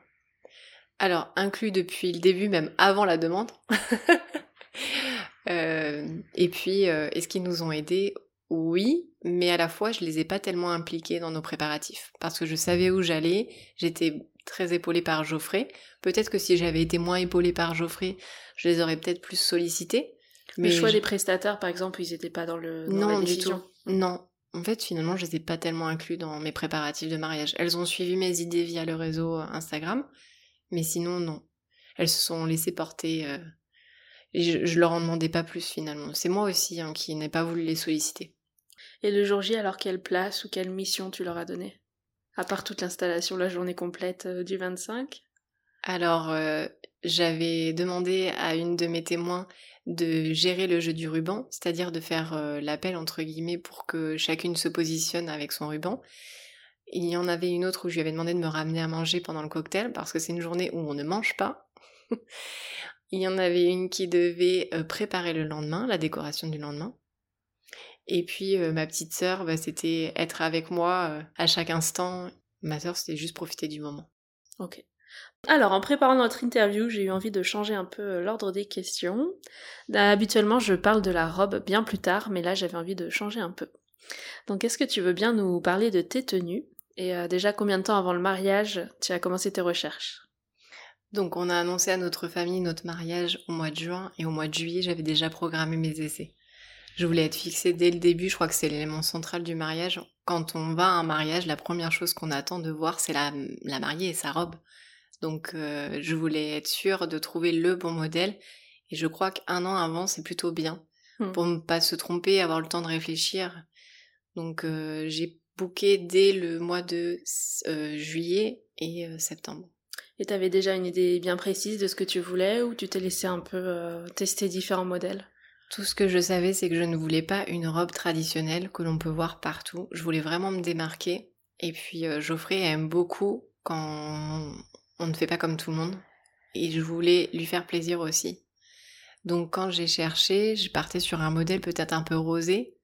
Alors, inclus depuis le début, même avant la demande. Euh, et puis, euh, est-ce qu'ils nous ont aidés Oui, mais à la fois, je les ai pas tellement impliqués dans nos préparatifs. Parce que je savais où j'allais, j'étais très épaulée par Geoffrey. Peut-être que si j'avais été moins épaulée par Geoffrey, je les aurais peut-être plus sollicités.
Le choix
je-
des prestataires, par exemple, ils n'étaient pas dans le dans la
Non, du tout. Non. En fait, finalement, je les ai pas tellement inclus dans mes préparatifs de mariage. Elles ont suivi mes idées via le réseau Instagram, mais sinon, non. Elles se sont laissées porter. euh, et je, je leur en demandais pas plus finalement. C'est moi aussi hein, qui n'ai pas voulu les solliciter.
Et le jour J, alors quelle place ou quelle mission tu leur as donné À part toute l'installation, la journée complète euh, du 25
Alors, euh, j'avais demandé à une de mes témoins de gérer le jeu du ruban, c'est-à-dire de faire euh, l'appel entre guillemets pour que chacune se positionne avec son ruban. Il y en avait une autre où je lui avais demandé de me ramener à manger pendant le cocktail parce que c'est une journée où on ne mange pas. Il y en avait une qui devait préparer le lendemain, la décoration du lendemain. Et puis euh, ma petite sœur, bah, c'était être avec moi euh, à chaque instant. Ma sœur, c'était juste profiter du moment.
Ok. Alors, en préparant notre interview, j'ai eu envie de changer un peu euh, l'ordre des questions. Euh, Habituellement, je parle de la robe bien plus tard, mais là, j'avais envie de changer un peu. Donc, est-ce que tu veux bien nous parler de tes tenues? Et euh, déjà, combien de temps avant le mariage tu as commencé tes recherches?
Donc on a annoncé à notre famille notre mariage au mois de juin et au mois de juillet j'avais déjà programmé mes essais. Je voulais être fixée dès le début, je crois que c'est l'élément central du mariage. Quand on va à un mariage, la première chose qu'on attend de voir c'est la, la mariée et sa robe. Donc euh, je voulais être sûre de trouver le bon modèle et je crois qu'un an avant c'est plutôt bien
Hmm.
pour ne pas se tromper, avoir le temps de réfléchir. Donc euh, j'ai booké dès le mois de euh, juillet et septembre.
Et t'avais déjà une idée bien précise de ce que tu voulais ou tu t'es laissé un peu tester différents modèles?
Tout ce que je savais, c'est que je ne voulais pas une robe traditionnelle que l'on peut voir partout. Je voulais vraiment me démarquer. Et puis euh, Geoffrey aime beaucoup quand on ne fait pas comme tout le monde. Et je voulais lui faire plaisir aussi. Donc quand j'ai cherché, je partais sur un modèle peut-être un peu rosé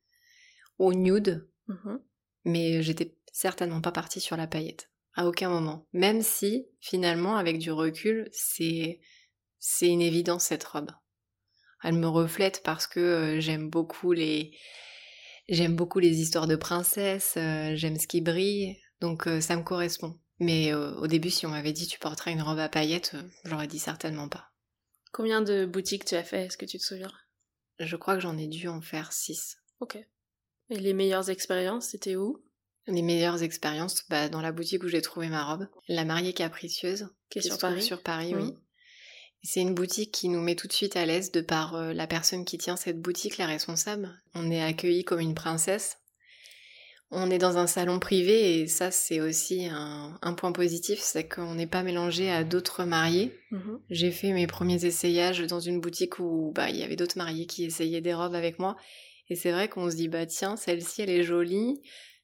ou nude,
Mhm.
mais j'étais certainement pas partie sur la paillette. À aucun moment. Même si, finalement, avec du recul, c'est, c'est une évidence cette robe. Elle me reflète parce que euh, j'aime beaucoup les, j'aime beaucoup les histoires de princesses, euh, j'aime ce qui brille, donc euh, ça me correspond. Mais au début, si on m'avait dit tu porterais une robe à paillettes, j'aurais dit certainement pas.
Combien de boutiques tu as fait Est-ce que tu te souviens?
Je crois que j'en ai dû en faire six.
Ok. Et les meilleures expériences, c'était où?
Les meilleures expériences, bah, dans la boutique où j'ai trouvé ma robe, la mariée capricieuse,
Qui est sur Paris
sur Paris, oui. C'est une boutique qui nous met tout de suite à l'aise de par euh, la personne qui tient cette boutique, la responsable. On est accueillis comme une princesse. On est dans un salon privé et ça c'est aussi un, un point positif, c'est qu'on n'est pas mélangé à d'autres mariés.
Mhm.
J'ai fait mes premiers essayages dans une boutique où bah, il y avait d'autres mariés qui essayaient des robes avec moi. Et c'est vrai qu'on se dit, bah tiens, celle-ci elle est jolie,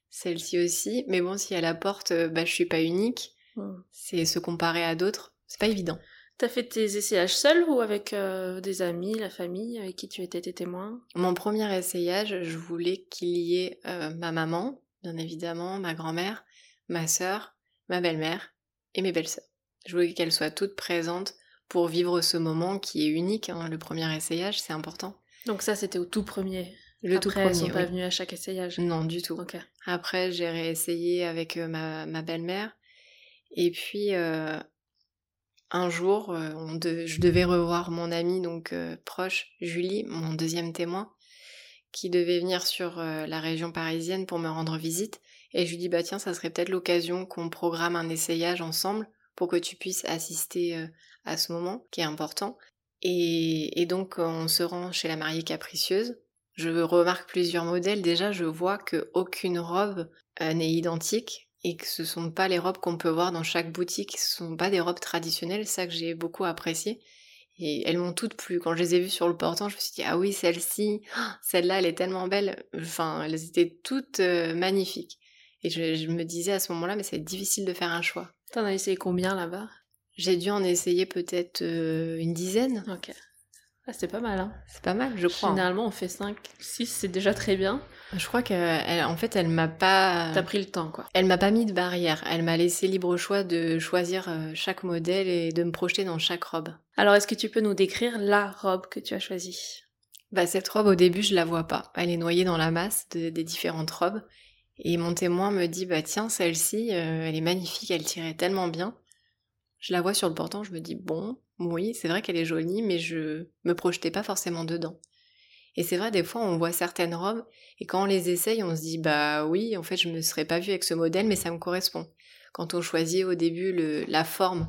celle-ci aussi. Mais bon, si elle apporte, euh, bah je suis pas unique.
Mhm.
C'est se comparer à d'autres. C'est pas évident.
T'as fait tes essayages seul ou avec euh, des amis, la famille, avec qui tu étais tes témoins?
Mon premier essayage, je voulais qu'il y ait euh, ma maman, bien évidemment, ma grand-mère, ma sœur, ma belle-mère et mes belles-sœurs. Je voulais qu'elles soient toutes présentes pour vivre ce moment qui est unique. hein. Le premier essayage, c'est important.
Donc ça, c'était au tout premier.
Le
Après,
tout
elles
premier.
sont pas
oui.
venues à chaque essayage.
Non, du tout. Après, j'ai réessayé avec euh, ma, ma belle-mère. Et puis, euh, un jour, euh, je devais revoir mon amie, donc euh, proche, Julie, mon deuxième témoin, qui devait venir sur euh, la région parisienne pour me rendre visite. Et je lui dis, bah tiens, ça serait peut-être l'occasion qu'on programme un essayage ensemble pour que tu puisses assister à ce moment qui est important. Et, et donc, on se rend chez la mariée capricieuse. Je remarque plusieurs modèles. Déjà, je vois que aucune robe n'est identique et que ce sont pas les robes qu'on peut voir dans chaque boutique. Ce sont pas des robes traditionnelles. C'est ça que j'ai beaucoup apprécié. Et elles m'ont toutes plu. Quand je les ai vues sur le portant, je me suis dit, ah oui, celle-ci, ah, celle-là, elle est tellement belle. Enfin, elles étaient toutes euh, magnifiques. Et je, je me disais à ce moment-là, mais c'est difficile de faire un choix.
T'en as essayé combien là-bas?
J'ai dû en essayer peut-être euh, une dizaine.
Ah, c'était pas mal, hein.
C'est pas mal, je crois.
Généralement, on fait 5, 6, c'est déjà très bien.
Je crois qu'en fait, elle m'a pas.
T'as pris le temps, quoi.
Elle m'a pas mis de barrière. Elle m'a laissé libre choix de choisir euh, chaque modèle et de me projeter dans chaque robe.
Alors, est-ce que tu peux nous décrire la robe que tu as choisie?
Bah cette robe au début je la vois pas. Elle est noyée dans la masse de- des différentes robes. Et mon témoin me dit bah tiens celle-ci euh, elle est magnifique, elle tirait tellement bien. Je la vois sur le portant, je me dis bon oui c'est vrai qu'elle est jolie mais je me projetais pas forcément dedans. Et c'est vrai des fois on voit certaines robes et quand on les essaye on se dit bah oui en fait je me serais pas vue avec ce modèle mais ça me correspond. Quand on choisit au début le, la forme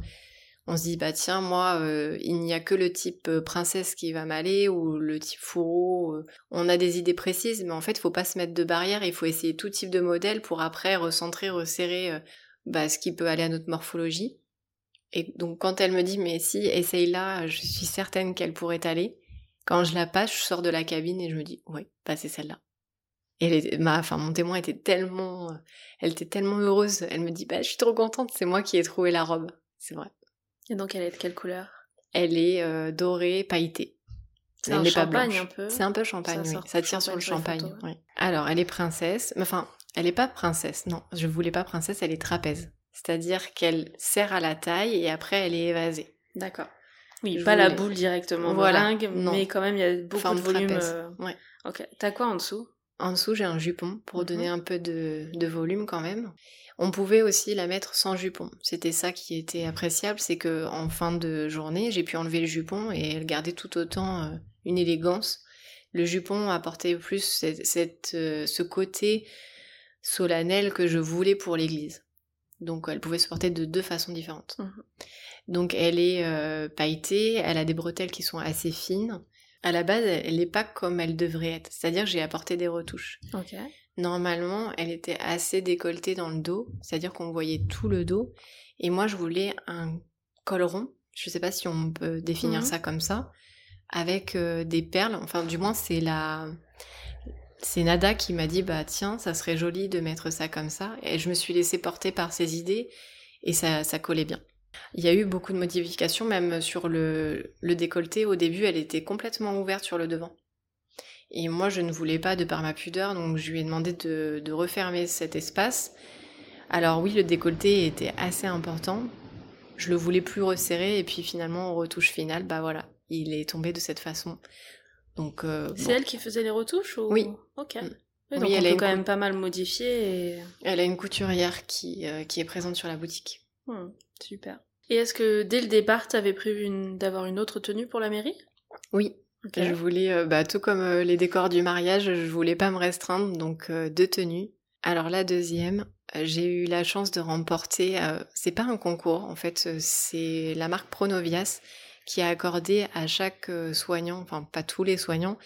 on se dit bah tiens moi euh, il n'y a que le type euh, princesse qui va m'aller ou le type fourreau euh. on a des idées précises mais en fait faut pas se mettre de barrière il faut essayer tout type de modèle pour après recentrer resserrer bah, ce qui peut aller à notre morphologie et donc quand elle me dit mais si essaye là je suis certaine qu'elle pourrait aller quand je la passe je sors de la cabine et je me dis oui bah c'est celle-là et était- ma, enfin, mon témoin était tellement, euh, elle était tellement heureuse. Elle me dit, bah, je suis trop contente, c'est moi qui ai trouvé la robe. C'est vrai.
Et donc, elle est de quelle couleur?
Elle est euh, dorée, pailletée.
C'est un
pas
champagne
blanche.
un peu?
C'est un peu champagne,
Ça
oui. Ça tire sur le
champagne
oui. Alors, elle est princesse. Enfin, elle n'est pas princesse. Non, je voulais pas princesse, elle est trapèze. C'est-à-dire qu'elle serre à la taille et après elle est évasée.
D'accord. Oui,
Je
pas la boule directement
Voilà,
meringue,
non.
mais quand même, il y a beaucoup
Forme
de volume. euh,
Ouais.
Ok. T'as quoi en dessous?
En dessous, j'ai un jupon pour
Mhm.
donner un peu de, de volume quand même. On pouvait aussi la mettre sans jupon. C'était ça qui était appréciable, c'est que en fin de journée, j'ai pu enlever le jupon et elle gardait tout autant euh, une élégance. Le jupon apportait plus cette, cette, euh, ce côté solennel que je voulais pour l'église. Donc elle pouvait se porter de deux façons différentes.
Mhm.
Donc elle est euh, pailletée, elle a des bretelles qui sont assez fines. À la base, elle n'est pas comme elle devrait être. C'est-à-dire que j'ai apporté des retouches. Normalement, elle était assez décolletée dans le dos, c'est-à-dire qu'on voyait tout le dos. Et moi, je voulais un col rond, je sais pas si on peut définir
Mhm.
ça comme ça, avec euh, des perles. Enfin, du moins, c'est la. C'est Nada qui m'a dit bah tiens, ça serait joli de mettre ça comme ça. Et je me suis laissée porter par ses idées et ça, ça collait bien. Il y a eu beaucoup de modifications, même sur le, le décolleté. Au début, elle était complètement ouverte sur le devant. Et moi, je ne voulais pas de par ma pudeur, donc je lui ai demandé de, de refermer cet espace. Alors oui, le décolleté était assez important. Je le voulais plus resserrer, et puis finalement, en retouche finale, bah voilà, il est tombé de cette façon. Donc euh,
C'est
bon.
elle qui faisait les retouches ou...
Oui.
Ok.
Mm.
Oui,
Oui,
donc
elle
on
a
peut
une
quand
cou-
même pas mal modifier et...
elle a une couturière qui, euh, qui est présente sur la boutique.
Hmm, super. Et est-ce que dès le départ, t'avais prévu une... d'avoir une autre tenue pour la mairie?
Oui. Je voulais, euh, bah, tout comme les décors du mariage, je voulais pas me restreindre, donc deux tenues. Alors la deuxième, j'ai eu la chance de remporter, c'est pas un concours, en fait, c'est la marque Pronovias qui a accordé à chaque euh, soignant, enfin pas tous les soignants,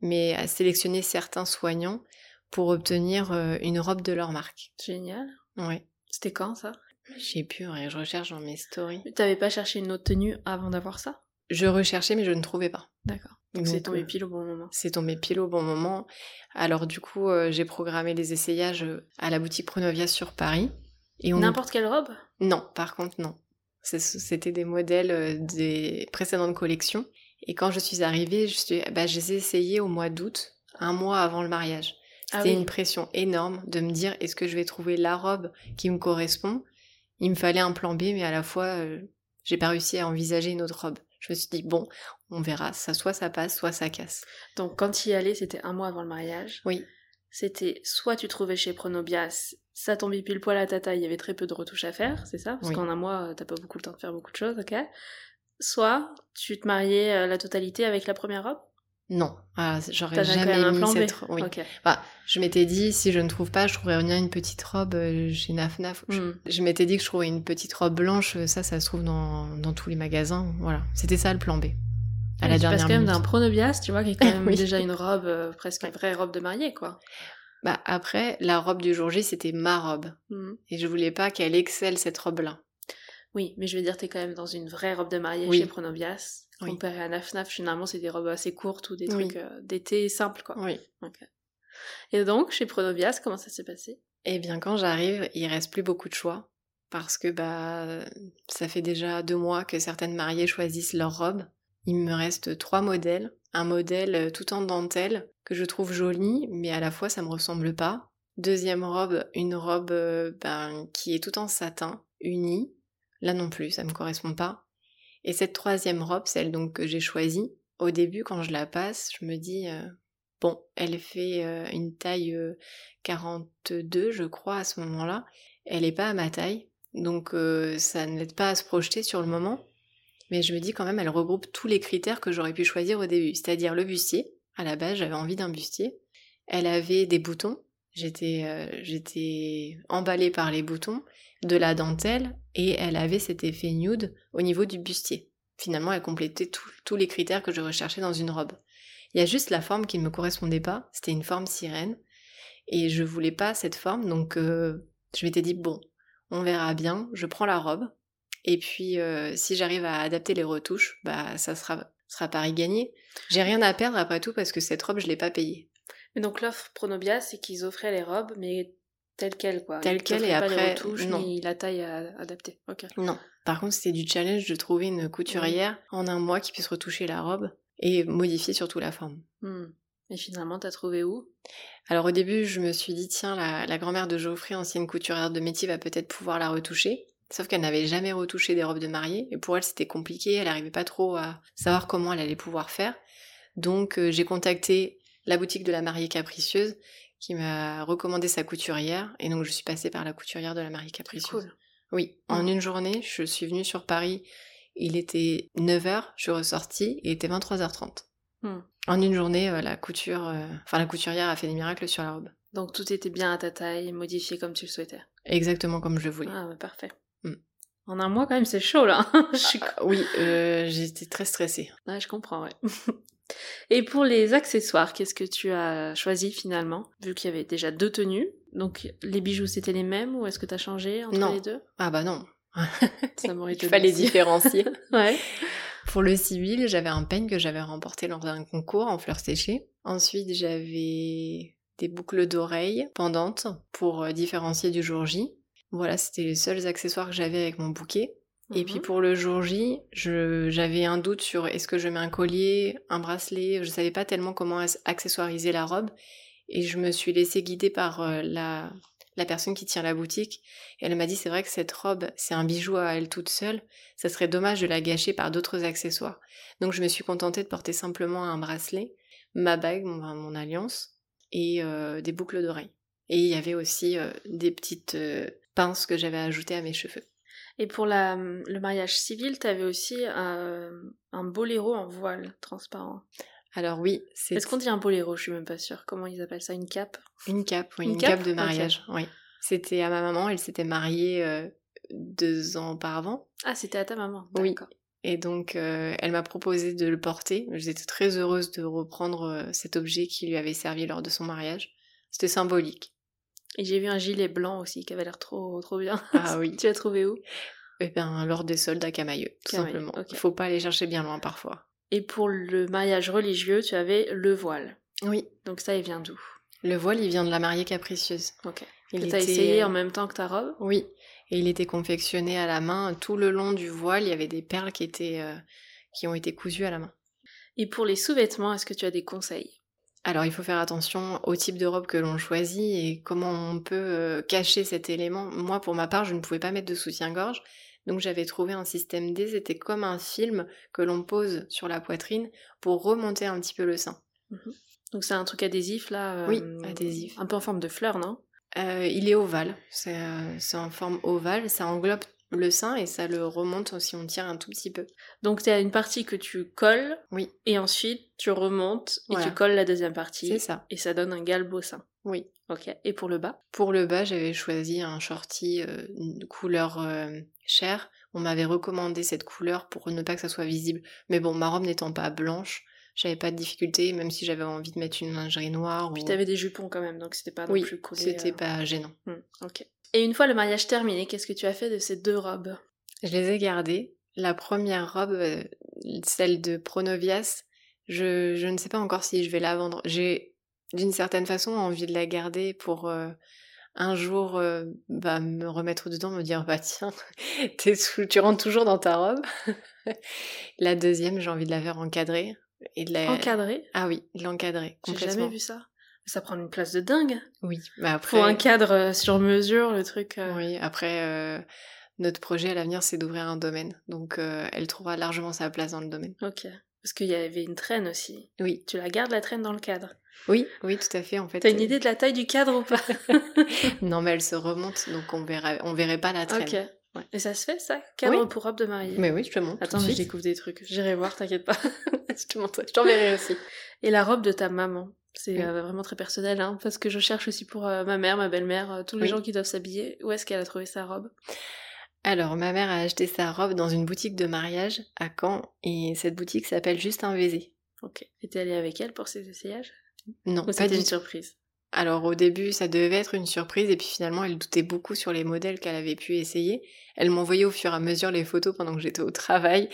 mais a sélectionné certains soignants pour obtenir euh, une robe de leur marque.
Génial.
Ouais.
C'était quand ça?
J'ai pu, hein, je recherche dans mes stories.
T'avais pas cherché une autre tenue avant d'avoir ça?
Je recherchais, mais je ne trouvais pas.
D'accord. Donc c'est tombé
euh,
pile au bon moment.
C'est tombé pile au bon moment. Alors du coup, euh, j'ai programmé les essayages à la boutique Pronovia sur Paris. Et on...
N'importe quelle robe?
Non, par contre non. C'était des modèles euh, des précédentes collections. Et quand je suis arrivée, je suis... bah, je les ai essayés au mois d'août, un mois avant le mariage.
Ah
C'était
oui.
une pression énorme de me dire est-ce que je vais trouver la robe qui me correspond? Il me fallait un plan B, mais à la fois, euh, j'ai pas réussi à envisager une autre robe. Je me suis dit bon, on verra. Ça, soit ça passe, soit ça casse.
Donc quand y allais, c'était un mois avant le mariage.
Oui.
C'était soit tu trouvais chez Pronobias, ça tombait pile poil à ta taille, il y avait très peu de retouches à faire, c'est ça? Parce
Oui.
qu'en un mois, euh, t'as pas beaucoup le temps de faire beaucoup de choses, ok? Soit tu te mariais euh, la totalité avec la première robe?
Non, ah, j'aurais
T'avais quand
jamais
même un
mis
plan B.
cette ro- oui.
Ok.
Bah, je m'étais dit, si je ne trouve pas, je trouverais bien une petite robe euh, chez Nafnaf. Je,
Hmm.
je m'étais dit que je trouverais une petite robe blanche, ça, ça se trouve dans, dans tous les magasins. Voilà, c'était ça le plan B. À la
tu
dernière
passes quand même d'un Pronobias, tu vois, qui est quand même
Oui.
déjà une robe, euh, presque une vraie robe de mariée, quoi.
Bah, après, la robe du jour J, c'était ma robe.
Hmm.
Et je voulais pas qu'elle excelle cette robe-là.
Oui, mais je veux dire, t'es quand même dans une vraie robe de mariée
Oui.
chez Pronobias.
Oui.
Comparé à Naf Naf, généralement, c'est des robes assez courtes ou des
Oui.
trucs euh, d'été simples, quoi.
Oui.
Ok. Et donc, chez Pronobias, comment ça s'est passé?
Eh bien, quand j'arrive, il reste plus beaucoup de choix. Parce que, bah, ça fait déjà deux mois que certaines mariées choisissent leur robe. Il me reste trois modèles. Un modèle euh, tout en dentelle que je trouve joli, mais à la fois ça me ressemble pas. Deuxième robe, une robe euh, ben, qui est tout en satin, unie. Là non plus, ça me correspond pas. Et cette troisième robe, celle donc que j'ai choisie, au début quand je la passe, je me dis euh, bon, elle fait une taille euh, 42, je crois, à ce moment-là. Elle est pas à ma taille, donc ça n'aide pas à se projeter sur le moment. Mais je me dis quand même, elle regroupe tous les critères que j'aurais pu choisir au début, c'est-à-dire le bustier. À la base, j'avais envie d'un bustier. Elle avait des boutons. J'étais, euh, j'étais emballée par les boutons, de la dentelle, et elle avait cet effet nude au niveau du bustier. Finalement, elle complétait tous les critères que je recherchais dans une robe. Il y a juste la forme qui ne me correspondait pas. C'était une forme sirène. Et je voulais pas cette forme, donc euh, je m'étais dit, bon, on verra bien, je prends la robe. Et puis, euh, si j'arrive à adapter les retouches, bah ça sera, sera pari gagné. J'ai rien à perdre après tout parce que cette robe, je l'ai pas payée.
Mais donc l'offre Pronobias, c'est qu'ils offraient les robes, mais telles quelles, quoi.
Telles quelles, et
les
après,
retouches,
non.
ni la taille à adapter.
Non. Par contre, c'était du challenge de trouver une couturière en un mois qui puisse retoucher la robe et modifier surtout la forme.
Hmm. Et finalement, t'as trouvé où?
Alors au début, je me suis dit, tiens, la, la grand-mère de Geoffrey, ancienne couturière de métier, va peut-être pouvoir la retoucher. Sauf qu'elle n'avait jamais retouché des robes de mariée, et pour elle c'était compliqué, elle n'arrivait pas trop à savoir comment elle allait pouvoir faire. Donc euh, j'ai contacté la boutique de la mariée capricieuse, qui m'a recommandé sa couturière, et donc je suis passée par la couturière de la mariée capricieuse.
cool.
Oui, en
Mm.
une journée, je suis venue sur Paris, il était 9h, je suis ressortie, il était 23h30.
Hmm.
En une journée, euh, la couture, euh, enfin la couturière a fait des miracles sur la robe.
Donc tout était bien à ta taille, modifié comme tu le souhaitais.
Exactement comme je le voulais.
Ah, bah, parfait. En un mois, quand même, c'est chaud, là. je suis...
Ah, oui, euh, j'étais très stressée.
Ouais, je comprends, ouais. Et pour les accessoires, qu'est-ce que tu as choisi finalement Vu qu'il y avait déjà deux tenues, donc les bijoux c'était les mêmes ou est-ce que tu as changé entre
Non.
les deux?
Ah bah non,
Ça m'aurait
il fallait différencier.
Ouais.
Pour le civil, j'avais un peigne que j'avais remporté lors d'un concours en fleurs séchées. Ensuite, j'avais des boucles d'oreilles pendantes pour euh, différencier du jour J. Voilà, c'était les seuls accessoires que j'avais avec mon bouquet. Et puis
Mhm.
pour le jour J, j'avais un doute sur est-ce que je mets un collier, un bracelet, je savais pas tellement comment accessoiriser la robe. Et je me suis laissée guider par euh, la, la personne qui tient la boutique. Et elle m'a dit c'est vrai que cette robe, c'est un bijou à elle toute seule. Ça serait dommage de la gâcher par d'autres accessoires. Donc je me suis contentée de porter simplement un bracelet, ma bague, mon, mon alliance et euh, des boucles d'oreilles. Et il y avait aussi euh, des petites euh, pinces que j'avais ajoutées à mes cheveux.
Et pour la, le mariage civil, t'avais aussi un, un boléro en voile transparent.
Alors oui, c'est
Est-ce qu'on dit un boléro? Je suis même pas sûre. Comment ils appellent ça? Une cape?
Une cape, oui,
Une
une,
cape?
cape, de mariage. Oui. C'était à ma maman, elle s'était mariée euh, deux ans auparavant.
Ah, c'était à ta maman.
Oui. Et donc, euh, elle m'a proposé de le porter. J'étais très heureuse de reprendre euh, cet objet qui lui avait servi lors de son mariage. C'était symbolique.
Et j'ai vu un gilet blanc aussi qui avait l'air trop, trop bien.
Ah oui.
tu l'as trouvé où?
Eh bien, lors des soldes à Camailleux, tout
Camailleux,
simplement.
ok.
Il faut pas aller chercher bien loin parfois.
Et pour le mariage religieux, tu avais le voile.
Oui.
Donc ça, il vient d'où?
Le voile, il vient de la mariée capricieuse.
Ok.
Il était-
essayé en même temps que ta robe?
Oui. Et il était confectionné à la main. Tout le long du voile, il y avait des perles qui étaient, euh, qui ont été cousues à la main.
Et pour les sous-vêtements, est-ce que tu as des conseils?
Alors, il faut faire attention au type de robe que l'on choisit et comment on peut euh, cacher cet élément. Moi, pour ma part, je ne pouvais pas mettre de soutien-gorge. Donc, j'avais trouvé un système D. C'était comme un film que l'on pose sur la poitrine pour remonter un petit peu le sein.
Donc c'est un truc adhésif là euh,
Oui, adhésif.
Un peu en forme de fleur, non?
Euh, il est ovale. C'est euh, c'est en forme ovale. Ça englobe le sein et ça le remonte si on tire un tout petit peu.
Donc tu as une partie que tu colles,
Oui.
et ensuite tu remontes et
Voilà.
tu colles la deuxième partie.
C'est ça.
Et ça donne un galbe au sein.
Oui.
Ok. Et pour le bas?
Pour le bas, j'avais choisi un shorty euh, une couleur euh, chair. On m'avait recommandé cette couleur pour ne pas que ça soit visible. Mais bon, ma robe n'étant pas blanche, j'avais pas de difficulté, même si j'avais envie de mettre une lingerie noire.
Puis
ou...
t'avais des jupons quand même, donc c'était pas non
Oui,
plus
c'était
euh,
pas gênant.
hmm, ok. Et une fois le mariage terminé, qu'est-ce que tu as fait de ces deux robes?
Je les ai gardées. La première robe, euh, celle de Pronovias, je, je ne sais pas encore si je vais la vendre. J'ai d'une certaine façon envie de la garder pour euh, un jour euh, bah, me remettre dedans, me dire bah tiens, sous- tu rentres toujours dans ta robe. la deuxième, j'ai envie de la faire encadrer. Et de la...
Encadré
Ah oui, de l'encadrer
J'ai jamais vu ça. Ça prend une place de dingue.
Oui, bah après.
Faut un cadre euh, sur mesure, le truc. euh,
Oui, après, euh, notre projet à l'avenir, c'est d'ouvrir un domaine. Donc, euh, elle trouvera largement sa place dans le domaine.
Ok. Parce qu'il y avait une traîne aussi.
Oui,
Tu la gardes la traîne dans le cadre?
oui, oui, tout à fait. En fait,
T'as une idée de la taille du cadre ou pas?
Non, mais elle se remonte, donc on verra, on verrait pas la traîne.
Ok. Et ça se fait ça? Cadre
Oui.
pour robe de mariée?
Mais oui, je te montre.
Attends, je découvre des trucs. J'irai voir, t'inquiète pas.
je te montre, je t'enverrai aussi.
Et la robe de ta maman? C'est
Oui.
euh, vraiment très personnel, hein, parce que je cherche aussi pour euh, ma mère, ma belle-mère, euh, tous les
Oui.
gens qui doivent s'habiller. Où est-ce qu'elle a trouvé sa robe?
Alors, ma mère a acheté sa robe dans une boutique de mariage à Caen, et cette boutique s'appelle Juste un Vézé.
Ok. Et t'es allée avec elle pour ses essayages?
Non,
Ou
pas du
une surprise?
Alors au début, ça devait être une surprise et puis finalement, elle doutait beaucoup sur les modèles qu'elle avait pu essayer. Elle m'envoyait au fur et à mesure les photos pendant que j'étais au travail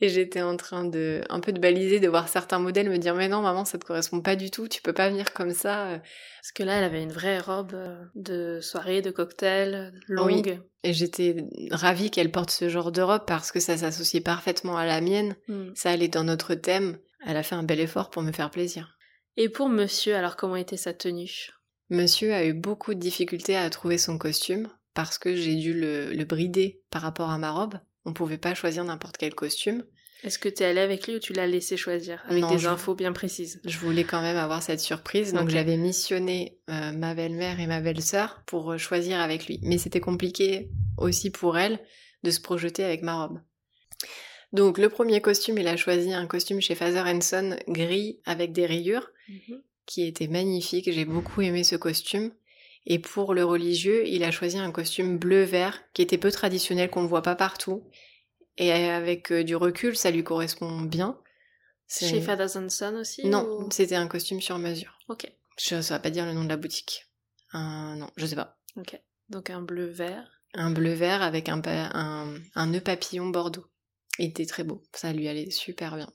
et j'étais en train de un peu de baliser, de voir certains modèles, me dire mais non maman, ça te correspond pas du tout, tu peux pas venir comme ça.
Parce que là, elle avait une vraie robe euh, de soirée, de cocktail, longue.
Et j'étais ravie qu'elle porte ce genre de robe parce que ça s'associait parfaitement à la mienne.
Hmm.
Ça allait dans notre thème. Elle a fait un bel effort pour me faire plaisir.
Et pour monsieur, alors comment était sa tenue?
Monsieur a eu beaucoup de difficultés à trouver son costume parce que j'ai dû le, le brider par rapport à ma robe. On pouvait pas choisir n'importe quel costume.
Est-ce que t'es allée avec lui ou tu l'as laissé choisir Avec
Non,
des
je-
infos bien précises?
Je voulais quand même avoir cette surprise, donc j'avais missionné euh, ma belle-mère et ma belle-sœur pour euh, choisir avec lui. Mais c'était compliqué aussi pour elle de se projeter avec ma robe. Donc le premier costume, il a choisi un costume chez Father Son gris avec des rayures. qui était magnifique. J'ai beaucoup aimé ce costume. Et pour le religieux, il a choisi un costume bleu-vert qui était peu traditionnel, qu'on ne voit pas partout. Et avec euh, du recul, ça lui correspond bien.
Chez Father and Son aussi
Non,
ou-
c'était un costume sur mesure.
Ok,
Je ne saurais pas dire le nom de la boutique. Non, je sais pas.
ok. Donc un bleu vert.
Un bleu-vert avec un, un nœud papillon bordeaux. Il était très beau. Ça lui allait super bien.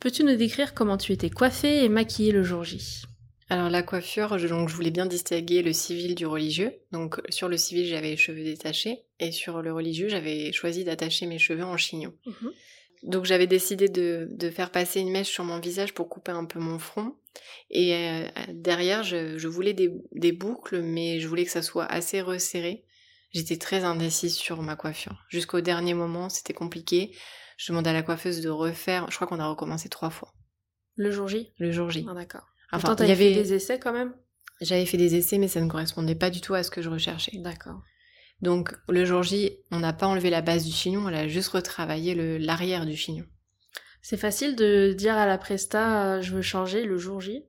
Peux-tu nous décrire comment tu étais coiffée et maquillée le jour J?
Alors la coiffure, je, donc je voulais bien distinguer le civil du religieux. Donc sur le civil, j'avais les cheveux détachés et sur le religieux, j'avais choisi d'attacher mes cheveux en chignon.
Mhm.
Donc j'avais décidé de, de, faire passer une mèche sur mon visage pour couper un peu mon front. Et euh, derrière, je, je voulais des, des, boucles, mais je voulais que ça soit assez resserré. J'étais très indécise sur ma coiffure. Jusqu'au dernier moment, c'était compliqué. Je demandais à la coiffeuse de refaire. Je crois qu'on a recommencé trois fois.
Le jour J?
Le jour J.
Ah d'accord.
Enfin, il y avait
fait des essais quand même?
J'avais fait des essais, mais ça ne correspondait pas du tout à ce que je recherchais.
D'accord.
Donc le jour J, on n'a pas enlevé la base du chignon, on a juste retravaillé l'arrière du chignon.
C'est facile de dire à la presta euh, je veux changer le jour J?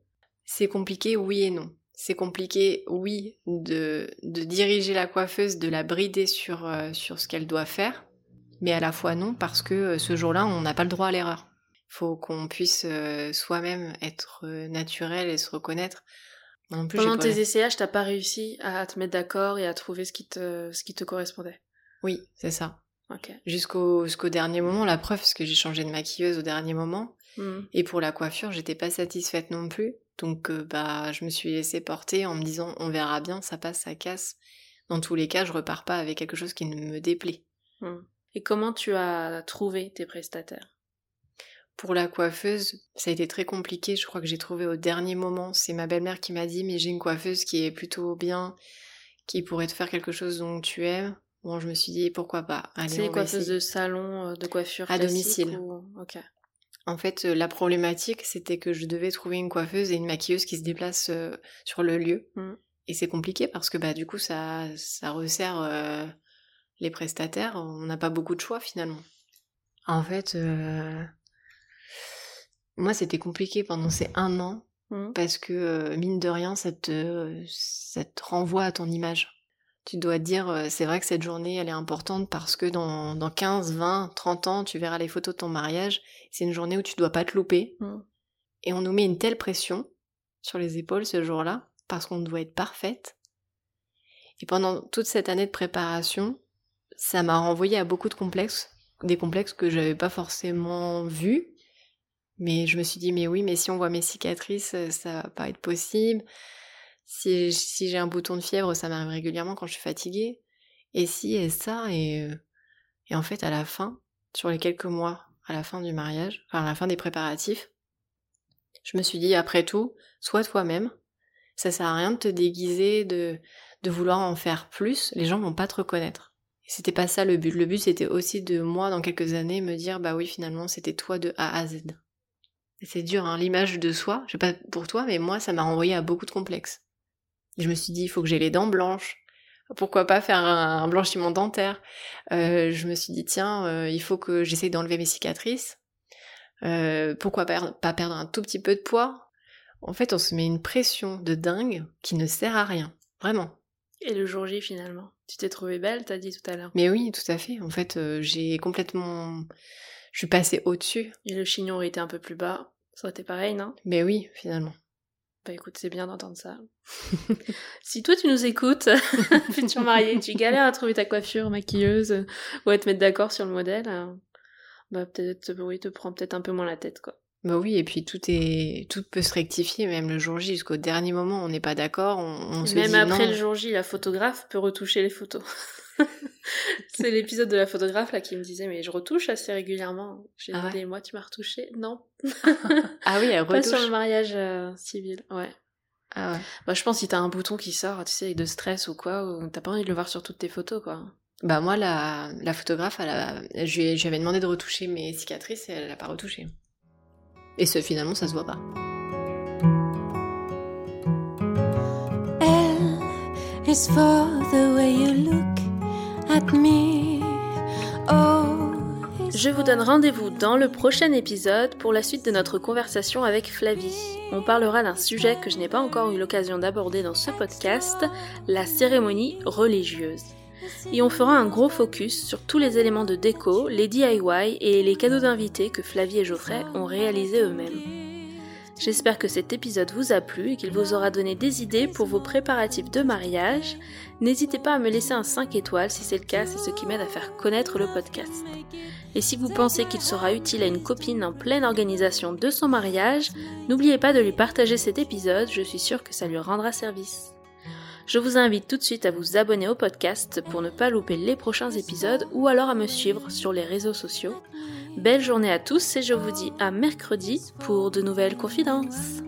C'est compliqué, oui et non. C'est compliqué, oui, de, de diriger la coiffeuse, de la brider sur, euh, sur ce qu'elle doit faire, mais à la fois non, parce que euh, ce jour-là, on n'a pas le droit à l'erreur. Il faut qu'on puisse euh, soi-même être naturel et se reconnaître. Non plus,
Pendant tes essayages, t'as pas réussi à te mettre d'accord et à trouver ce qui te, ce qui te correspondait.
Oui, c'est ça. Jusqu'au dernier moment, la preuve, parce que j'ai changé de maquilleuse au dernier moment.
Hmm.
Et pour la coiffure, j'étais pas satisfaite non plus. Donc euh, bah je me suis laissée porter en me disant on verra bien, ça passe, ça casse. Dans tous les cas, je repars pas avec quelque chose qui ne me déplaît.
Hmm. Et comment tu as trouvé tes prestataires?
Pour la coiffeuse, ça a été très compliqué. Je crois que j'ai trouvé au dernier moment. C'est ma belle-mère qui m'a dit mais j'ai une coiffeuse qui est plutôt bien, qui pourrait te faire quelque chose dont tu aimes. Bon, je me suis dit pourquoi pas?
C'est les coiffeuses de salon, euh, de coiffure
À domicile.
ou-.
En fait, euh, la problématique, c'était que je devais trouver une coiffeuse et une maquilleuse qui se déplacent euh, sur le lieu.
Mm.
Et c'est compliqué parce que bah du coup, ça, ça resserre euh, les prestataires. On n'a pas beaucoup de choix finalement. En fait, euh, moi, c'était compliqué pendant ces un an
Hmm.
parce que mine de rien, ça te, ça te renvoie à ton image. Tu dois te dire, euh, c'est vrai que cette journée, elle est importante parce que dans, dans 15, 20, 30 ans, tu verras les photos de ton mariage. C'est une journée où tu dois pas te louper.
Mm.
Et on nous met une telle pression sur les épaules ce jour-là parce qu'on doit être parfaite. Et pendant toute cette année de préparation, ça m'a renvoyé à beaucoup de complexes, des complexes que j'avais pas forcément vus. Mais je me suis dit, mais oui, mais si on voit mes cicatrices, euh, ça va pas être possible. Si, j'ai un bouton de fièvre, ça m'arrive régulièrement quand je suis fatiguée. Et si, et ça, et, euh, et en fait, à la fin, sur les quelques mois, à la fin du mariage, enfin à la fin des préparatifs, je me suis dit, après tout, sois toi-même. Ça sert à rien de te déguiser, de, de vouloir en faire plus. Les gens vont pas te reconnaître. Et c'était pas ça le but. Le but, c'était aussi de moi, dans quelques années, me dire, bah oui, finalement, c'était toi de A à Z. C'est dur, hein, l'image de soi. Je sais pas pour toi, mais moi, ça m'a renvoyé à beaucoup de complexes. Je me suis dit, il faut que j'ai les dents blanches. Pourquoi pas faire un, un blanchiment dentaire? Euh, Je me suis dit, tiens, euh, il faut que j'essaye d'enlever mes cicatrices. Euh, pourquoi per- pas perdre un tout petit peu de poids? En fait, on se met une pression de dingue qui ne sert à rien. Vraiment.
Et le jour J finalement? Tu t'es trouvée belle, t'as dit tout à l'heure?
Mais oui, tout à fait. En fait, j'ai complètement... Je suis passée au-dessus.
Et le chignon aurait été un peu plus bas. Ça aurait été pareil, non?
Mais oui, finalement.
Bah écoute, c'est bien d'entendre ça. si toi tu nous écoutes, futur marié, tu galères à trouver ta coiffure, maquilleuse, ou à te mettre d'accord sur le modèle, euh, bah peut-être, oui, te prends peut-être un peu moins la tête, quoi.
Bah oui, et puis tout est, tout peut se rectifier, même le jour J, jusqu'au dernier moment, on n'est pas d'accord, on, on se
Même
dit
après
non.
le jour J, la photographe peut retoucher les photos. c'est l'épisode de la photographe là qui me disait mais je retouche assez régulièrement. J'ai
Ah ouais
moi tu m'as retouché? Non,
Ah oui, elle
pas sur le
retouche.
mariage euh, civil. Ouais.
Ah ouais.
Bah je pense si t'as un bouton qui sort, tu sais, de stress ou quoi, ou t'as pas envie de le voir sur toutes tes photos quoi.
Bah moi, la, la photographe, elle a, je lui ai- je lui avais demandé de retoucher mes cicatrices et elle l'a pas retouché. Et ce, finalement, ça se voit pas.
L is for the way you look at me. O is
Je vous donne rendez-vous dans le prochain épisode pour la suite de notre conversation avec Flavie. On parlera d'un sujet que je n'ai pas encore eu l'occasion d'aborder dans ce podcast, la cérémonie religieuse. Et on fera un gros focus sur tous les éléments de déco, les DIY et les cadeaux d'invités que Flavie et Geoffrey ont réalisés eux-mêmes. J'espère que cet épisode vous a plu et qu'il vous aura donné des idées pour vos préparatifs de mariage. N'hésitez pas à me laisser un 5 étoiles si c'est le cas, c'est ce qui m'aide à faire connaître le podcast. Et si vous pensez qu'il sera utile à une copine en pleine organisation de son mariage, n'oubliez pas de lui partager cet épisode, je suis sûre que ça lui rendra service. Je vous invite tout de suite à vous abonner au podcast pour ne pas louper les prochains épisodes ou alors à me suivre sur les réseaux sociaux. Belle journée à tous et je vous dis à mercredi pour de nouvelles confidences.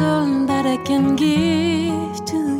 all that I can give to.